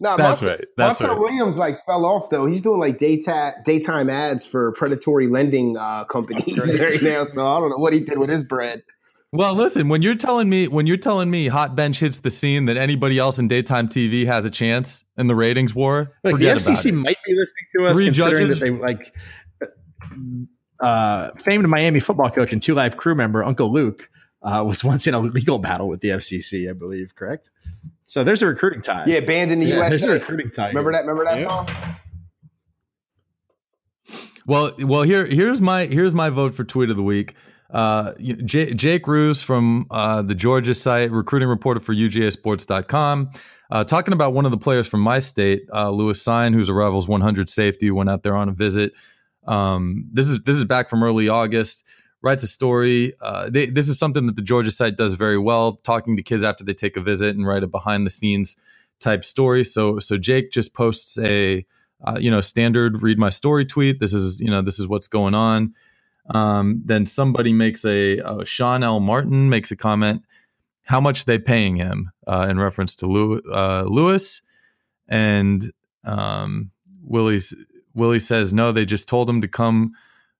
No, That's Montel, right. That's Montel right. Williams like fell off though. He's doing like daytime daytime ads for predatory lending uh, companies right now. So I don't know what he did with his bread. Well, listen, when you're telling me when you're telling me Hot Bench hits the scene that anybody else in daytime TV has a chance in the ratings war, Like the FCC about it. might be listening to us, Three considering judges? that they like uh, famed Miami football coach and two live crew member Uncle Luke uh, was once in a legal battle with the FCC, I believe. Correct. So there's a recruiting tie. Yeah, banned in the Yeah, there's a recruiting tie. Remember that? Remember that Yeah. song? Well, well, here here's my here's my vote for tweet of the week. Uh, J- Jake Reuse from uh, the Georgia site, recruiting reporter for UGASports.com, uh, talking about one of the players from my state, uh, Lewis Cine, who's a Rivals 100 safety, went out there on a visit. Um, this is this is back from early August. Writes a story. Uh, they, this is something that the Georgia site does very well, talking to kids after they take a visit and write a behind the scenes type story. So so Jake just posts a uh, you know standard read my story tweet. This is you know this is what's going on. Um, then somebody makes a uh, Sean L. Martin makes a comment. How much they paying him uh, in reference to Lew- uh, Lewis, and um, Willie's Willie says no. They just told him to come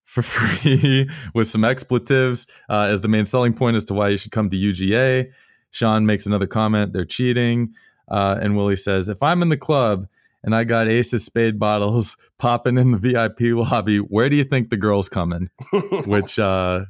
for free with some expletives uh, as the main selling point as to why you should come to UGA. Sean makes another comment. They're cheating. Uh, and Willie says, if I'm in the club and I got Ace's spade bottles popping in the VIP lobby, where do you think the girl's coming? which uh,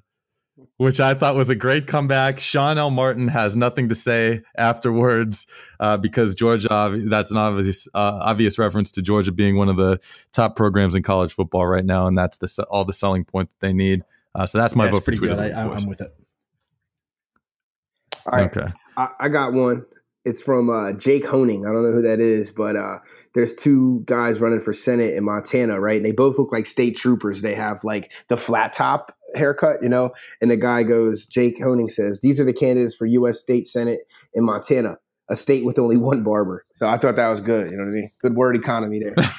which I thought was a great comeback. Sean L. Martin has nothing to say afterwards uh, because Georgia. That's an obvious uh, obvious reference to Georgia being one of the top programs in college football right now, and that's the all the selling point that they need. Uh, so that's my Yeah, vote for pretty tweet good. I, I, I'm with it. All right, Okay. I, I got one. It's from uh, Jake Honing. I don't know who that is, but uh, there's two guys running for Senate in Montana, right? And they both look like state troopers. They have like the flat top haircut, you know? And the guy goes, Jake Honing says, These are the candidates for U.S. State Senate in Montana, a state with only one barber. So I thought that was good. You know what I mean? Good word economy there.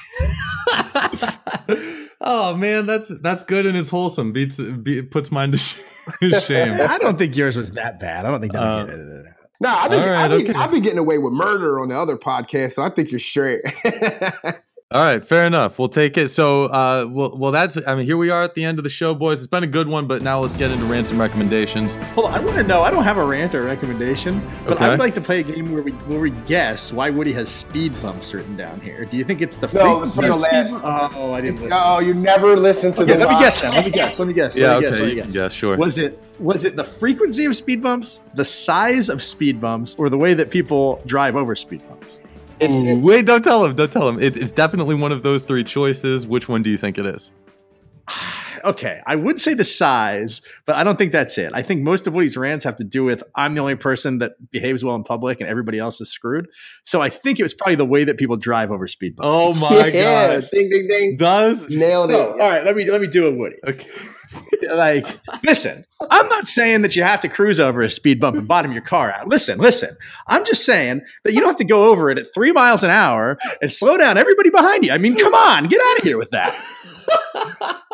oh man, that's that's good and it's wholesome. Beats be, puts mine to shame. I don't think yours was that bad. I don't think that. Uh, No, I've been, I've, been, okay. I've been getting away with murder on the other podcast, so I think you're straight. All right, fair enough. We'll take it. So, uh, well, well, that's. I mean, here we are at the end of the show, boys. It's been a good one, but now let's get into ransom recommendations. Hold on, I want to know. I don't have a rant or recommendation, but Okay. I would like to play a game where we where we guess why Woody has speed bumps written down here. Do you think it's the No, it's frequency from of the speed last- bump? Oh, I didn't listen. oh, you never listen to Okay, the let me guess then. Let me guess. Let me guess. Yeah, let me guess. okay, Let you me can guess. guess, sure. Was it was it the frequency of speed bumps, the size of speed bumps, or the way that people drive over speed bumps? It's, Ooh, wait, don't tell him. Don't tell him. It, it's definitely one of those three choices. Which one do you think it is? Okay, I would say the size, but I don't think that's it. I think most of what Woody's rants have to do with I'm the only person that behaves well in public and everybody else is screwed. So I think it was probably the way that people drive over speed bumps. Oh my yeah, gosh! ding, ding, ding. Does Nailed So, it. all right, let me let me do a Woody. okay. like, listen, I'm not saying that you have to cruise over a speed bump and bottom your car out. Listen, listen. I'm just saying that you don't have to go over it at three miles an hour and slow down everybody behind you. I mean, come on, get out of here with that.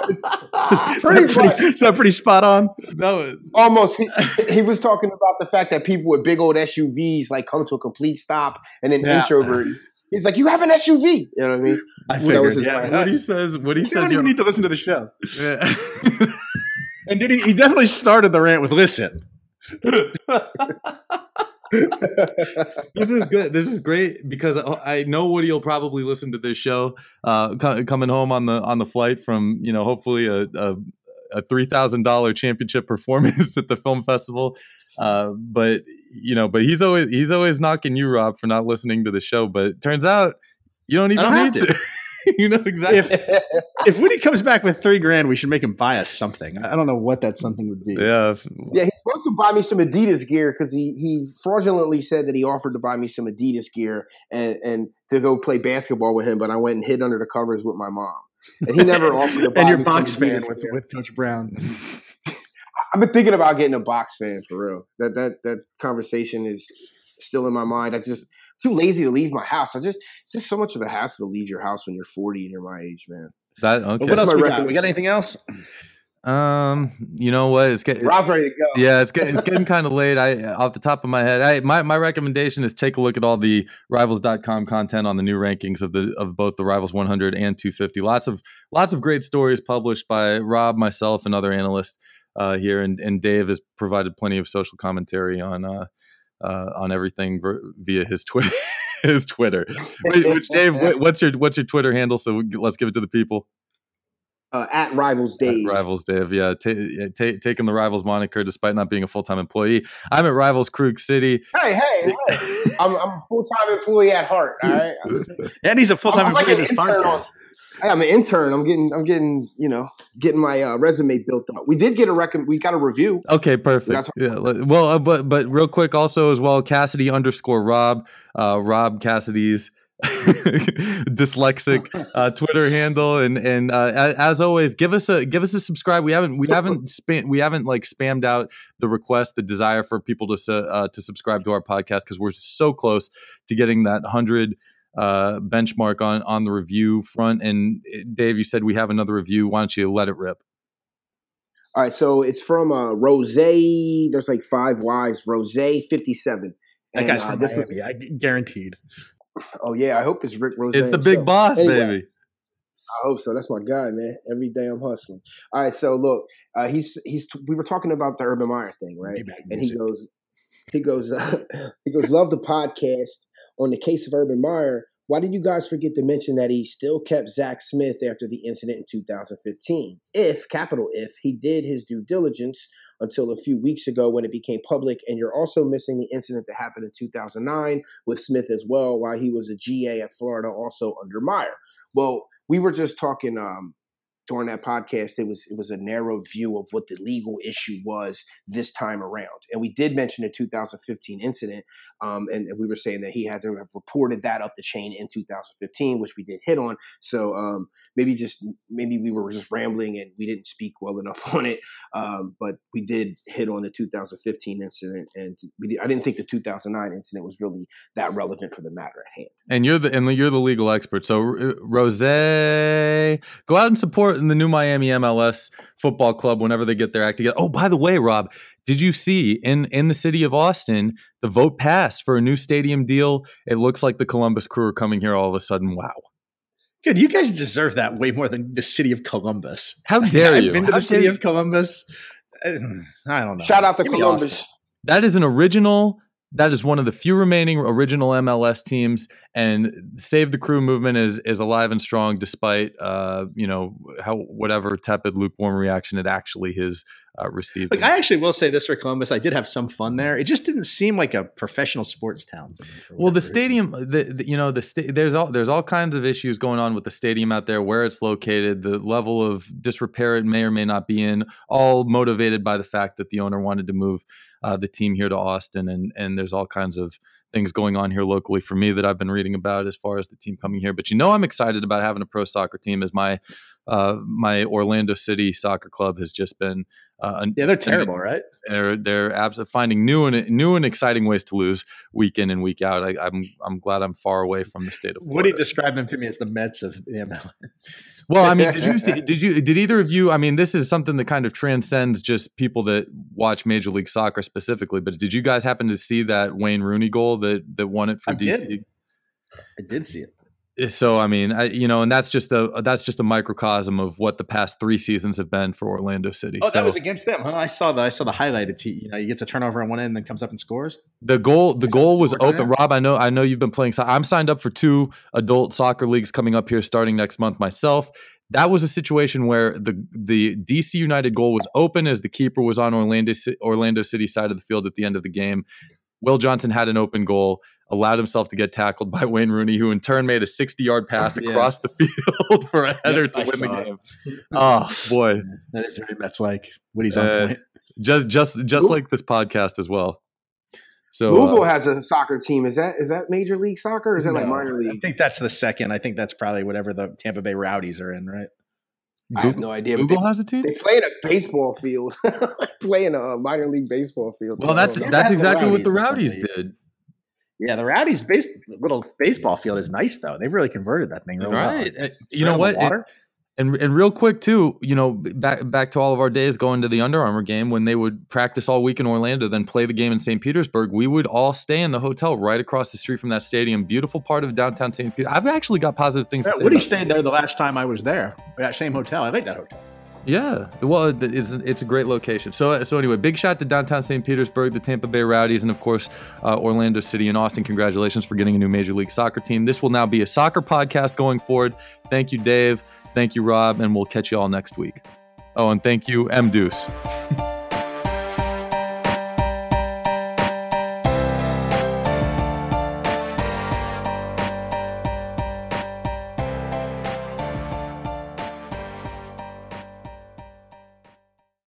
is, that Pretty pretty, is that pretty spot on? No, Almost. He, he was talking about the fact that people with big old SUVs like come to a complete stop and then Yeah. inch over. He's like, "You have an SUV." You know what I mean? I That was his yeah. plan. what he says. What he You says. don't You're, even need to listen to the show. Yeah. And did he, he definitely started the rant with listen. this is good. This is great because I know Woody will probably listen to this show uh, co- coming home on the on the flight from you know hopefully a a, a three thousand dollar championship performance at the film festival. Uh, but you know, but he's always he's always knocking you, Rob, for not listening to the show. But it turns out you don't even don't have need to. you know exactly. If if Woody comes back with three grand, we should make him buy us something. I don't know what that something would be. yeah, Yeah, he's supposed to buy me some Adidas gear because he, he fraudulently said that he offered to buy me some Adidas gear and, and to go play basketball with him, but I went and hid under the covers with my mom. And he never offered to buy and your me some box fan Adidas with, with Coach Brown. I've been thinking about getting a box fan for real. That that that conversation is still in my mind. I just too lazy to leave my house. I just it's just so much of a hassle to leave your house when you're 40 and you're my age, man. that But okay. what else we got? We got anything else? Um, you know what? It's getting Rob's ready to go. yeah, it's getting it's getting kind of late. I off the top of my head, I my my recommendation is take a look at all the rivals.com content on the new rankings of the of both the Rivals 100 and 250. Lots of lots of great stories published by Rob, myself, and other analysts uh, here, and and Dave has provided plenty of social commentary on uh, uh, on everything ver- via his Twitter. his Twitter. Which, which Dave, what's your what's your Twitter handle? So we, let's give it to the people. Uh, at Rivals Dave. Rivals Dave, yeah, ta yeah, ta- taking the Rivals moniker despite not being a full time employee. I'm at Rivals Krug City. Hey, hey, hey. I'm, I'm a full time employee at heart. All right. And he's a full time I'm like employee an of this intern on- podcast. Hey, I'm an intern. I'm getting, I'm getting, you know, getting my uh, resume built up. We did get a record. We got a review. Okay, perfect. That's- Yeah, well, uh, but but real quick, also as well, Cassidy underscore Rob, uh, Rob Cassidy's dyslexic uh, Twitter handle, and and uh, as always, give us a give us a subscribe. We haven't we haven't spam we haven't like spammed out the request, the desire for people to uh, to subscribe to our podcast because we're so close to getting that hundred uh benchmark on on the review front and uh, dave you said we have another review why don't you let it rip All right, so it's from uh, Rose. There's like five Y's. Rose fifty seven. That guy's from this was, Miami, I guaranteed. oh yeah, I hope it's Rick Ross. it's the big himself. boss Anyway. baby I hope so. That's my guy, man. Every day I'm hustling. All right, so look, uh, he's he's we were talking about the Urban Meyer thing, right? And he goes, he goes, uh, he goes, love the podcast on the case of Urban Meyer. Why did you guys forget to mention that he still kept Zach Smith after the incident in 2015? If, capital if, he did his due diligence until a few weeks ago when it became public, and you're also missing the incident that happened in 2009 with Smith as well, while he was a GA at Florida, also under Meyer. Well, we were just talking um, during that podcast. It was it was a narrow view of what the legal issue was this time around, and we did mention the 2015 incident, um, and, we were saying that he had to have reported that up the chain in 2015, which we did hit on. So um, maybe just maybe we were just rambling and we didn't speak well enough on it, um, but we did hit on the 2015 incident, and did, I didn't think the 2009 incident was really that relevant for the matter at hand. And you're the and you're the legal expert. So Rose, go out and support the new Miami MLS football club whenever they get their act together. Oh, by the way, Rob, did you see in in the city of Austin the vote passed for a new stadium deal? It looks like the Columbus Crew are coming here all of a sudden. Wow, Good, you guys deserve that way more than the city of Columbus. how dare I've you? been to How the city dare of Columbus. Uh, I don't know. Shout out to Give Columbus. That is an original. That is one of the few remaining original MLS teams, and Save the Crew movement is is alive and strong, despite uh, you know how whatever tepid, lukewarm reaction it actually has uh, received. Like I actually will say this for Columbus, I did have some fun there. It just didn't seem like a professional sports town. To me well, the reason. stadium, the, the you know the sta- there's all there's all kinds of issues going on with the stadium out there, where it's located, the level of disrepair it may or may not be in, all motivated by the fact that the owner wanted to move uh, the team here to Austin, and and there's all kinds of things going on here locally for me that I've been reading about as far as the team coming here. But you know, I'm excited about having a pro soccer team as my uh, my Orlando City soccer club has just been. Uh, Yeah, they're terrible, right? they're they're absolutely finding new and new and exciting ways to lose week in and week out. I, I'm I'm glad I'm far away from the state of Florida. describe them to me as the Mets of the MLS? well, I mean, did you see, did you did either of you? I mean, this is something that kind of transcends just people that watch Major League Soccer specifically. But did you guys happen to see that Wayne Rooney goal that that won it for I DC? did. I did see it. Eh, so I mean, I, you know, and that's just a that's just a microcosm of what the past three seasons have been for Orlando City. Oh, so that was against them. Huh? I saw the I saw the highlighted. T- you know, he gets a turnover on one end, and then comes up and scores. The goal, the goal was open. Rob, I know, I know you've been playing. So I'm signed up for two adult soccer leagues coming up here starting next month myself. That was a situation where the the DC United goal was open as the keeper was on Orlando Orlando City side of the field at the end of the game. Will Johnson had an open goal. allowed himself to get tackled by Wayne Rooney, who in turn made a 60 yard pass yeah. across the field for a header yep, to I win the game. oh boy, that is very that's like. Woody's on uh, point. Just just just Ooh. like this podcast as well. So Louisville uh, has a soccer team. Is that is that Major League Soccer or is that no, like minor league? I think that's the second. I think that's probably whatever the Tampa Bay Rowdies are in, right? I have no idea. Google they, has a team. They play in a baseball field, play in a minor league baseball field. Well, that's that's, that's exactly what the Rowdies did. Yeah, the Rowdies' base, little baseball field is nice though. They've really converted that thing. Really right. Well. Uh, you know what? Water. It, and and real quick too, you know, back back to all of our days going to the Under Armour game when they would practice all week in Orlando, then play the game in St. Petersburg. We would all stay in the hotel right across the street from that stadium. Beautiful part of downtown St. Peter. I've actually got positive things yeah, to say. Woody stayed there the last time I was there. That same hotel. I like that hotel. Yeah, well, it's, it's a great location. So, so anyway, big shout to downtown St. Petersburg, the Tampa Bay Rowdies, and of course, uh, Orlando City and Austin. Congratulations for getting a new Major League Soccer team. This will now be a soccer podcast going forward. Thank you, Dave. Thank you, Rob, and we'll catch you all next week. Oh, and thank you, M Deuce.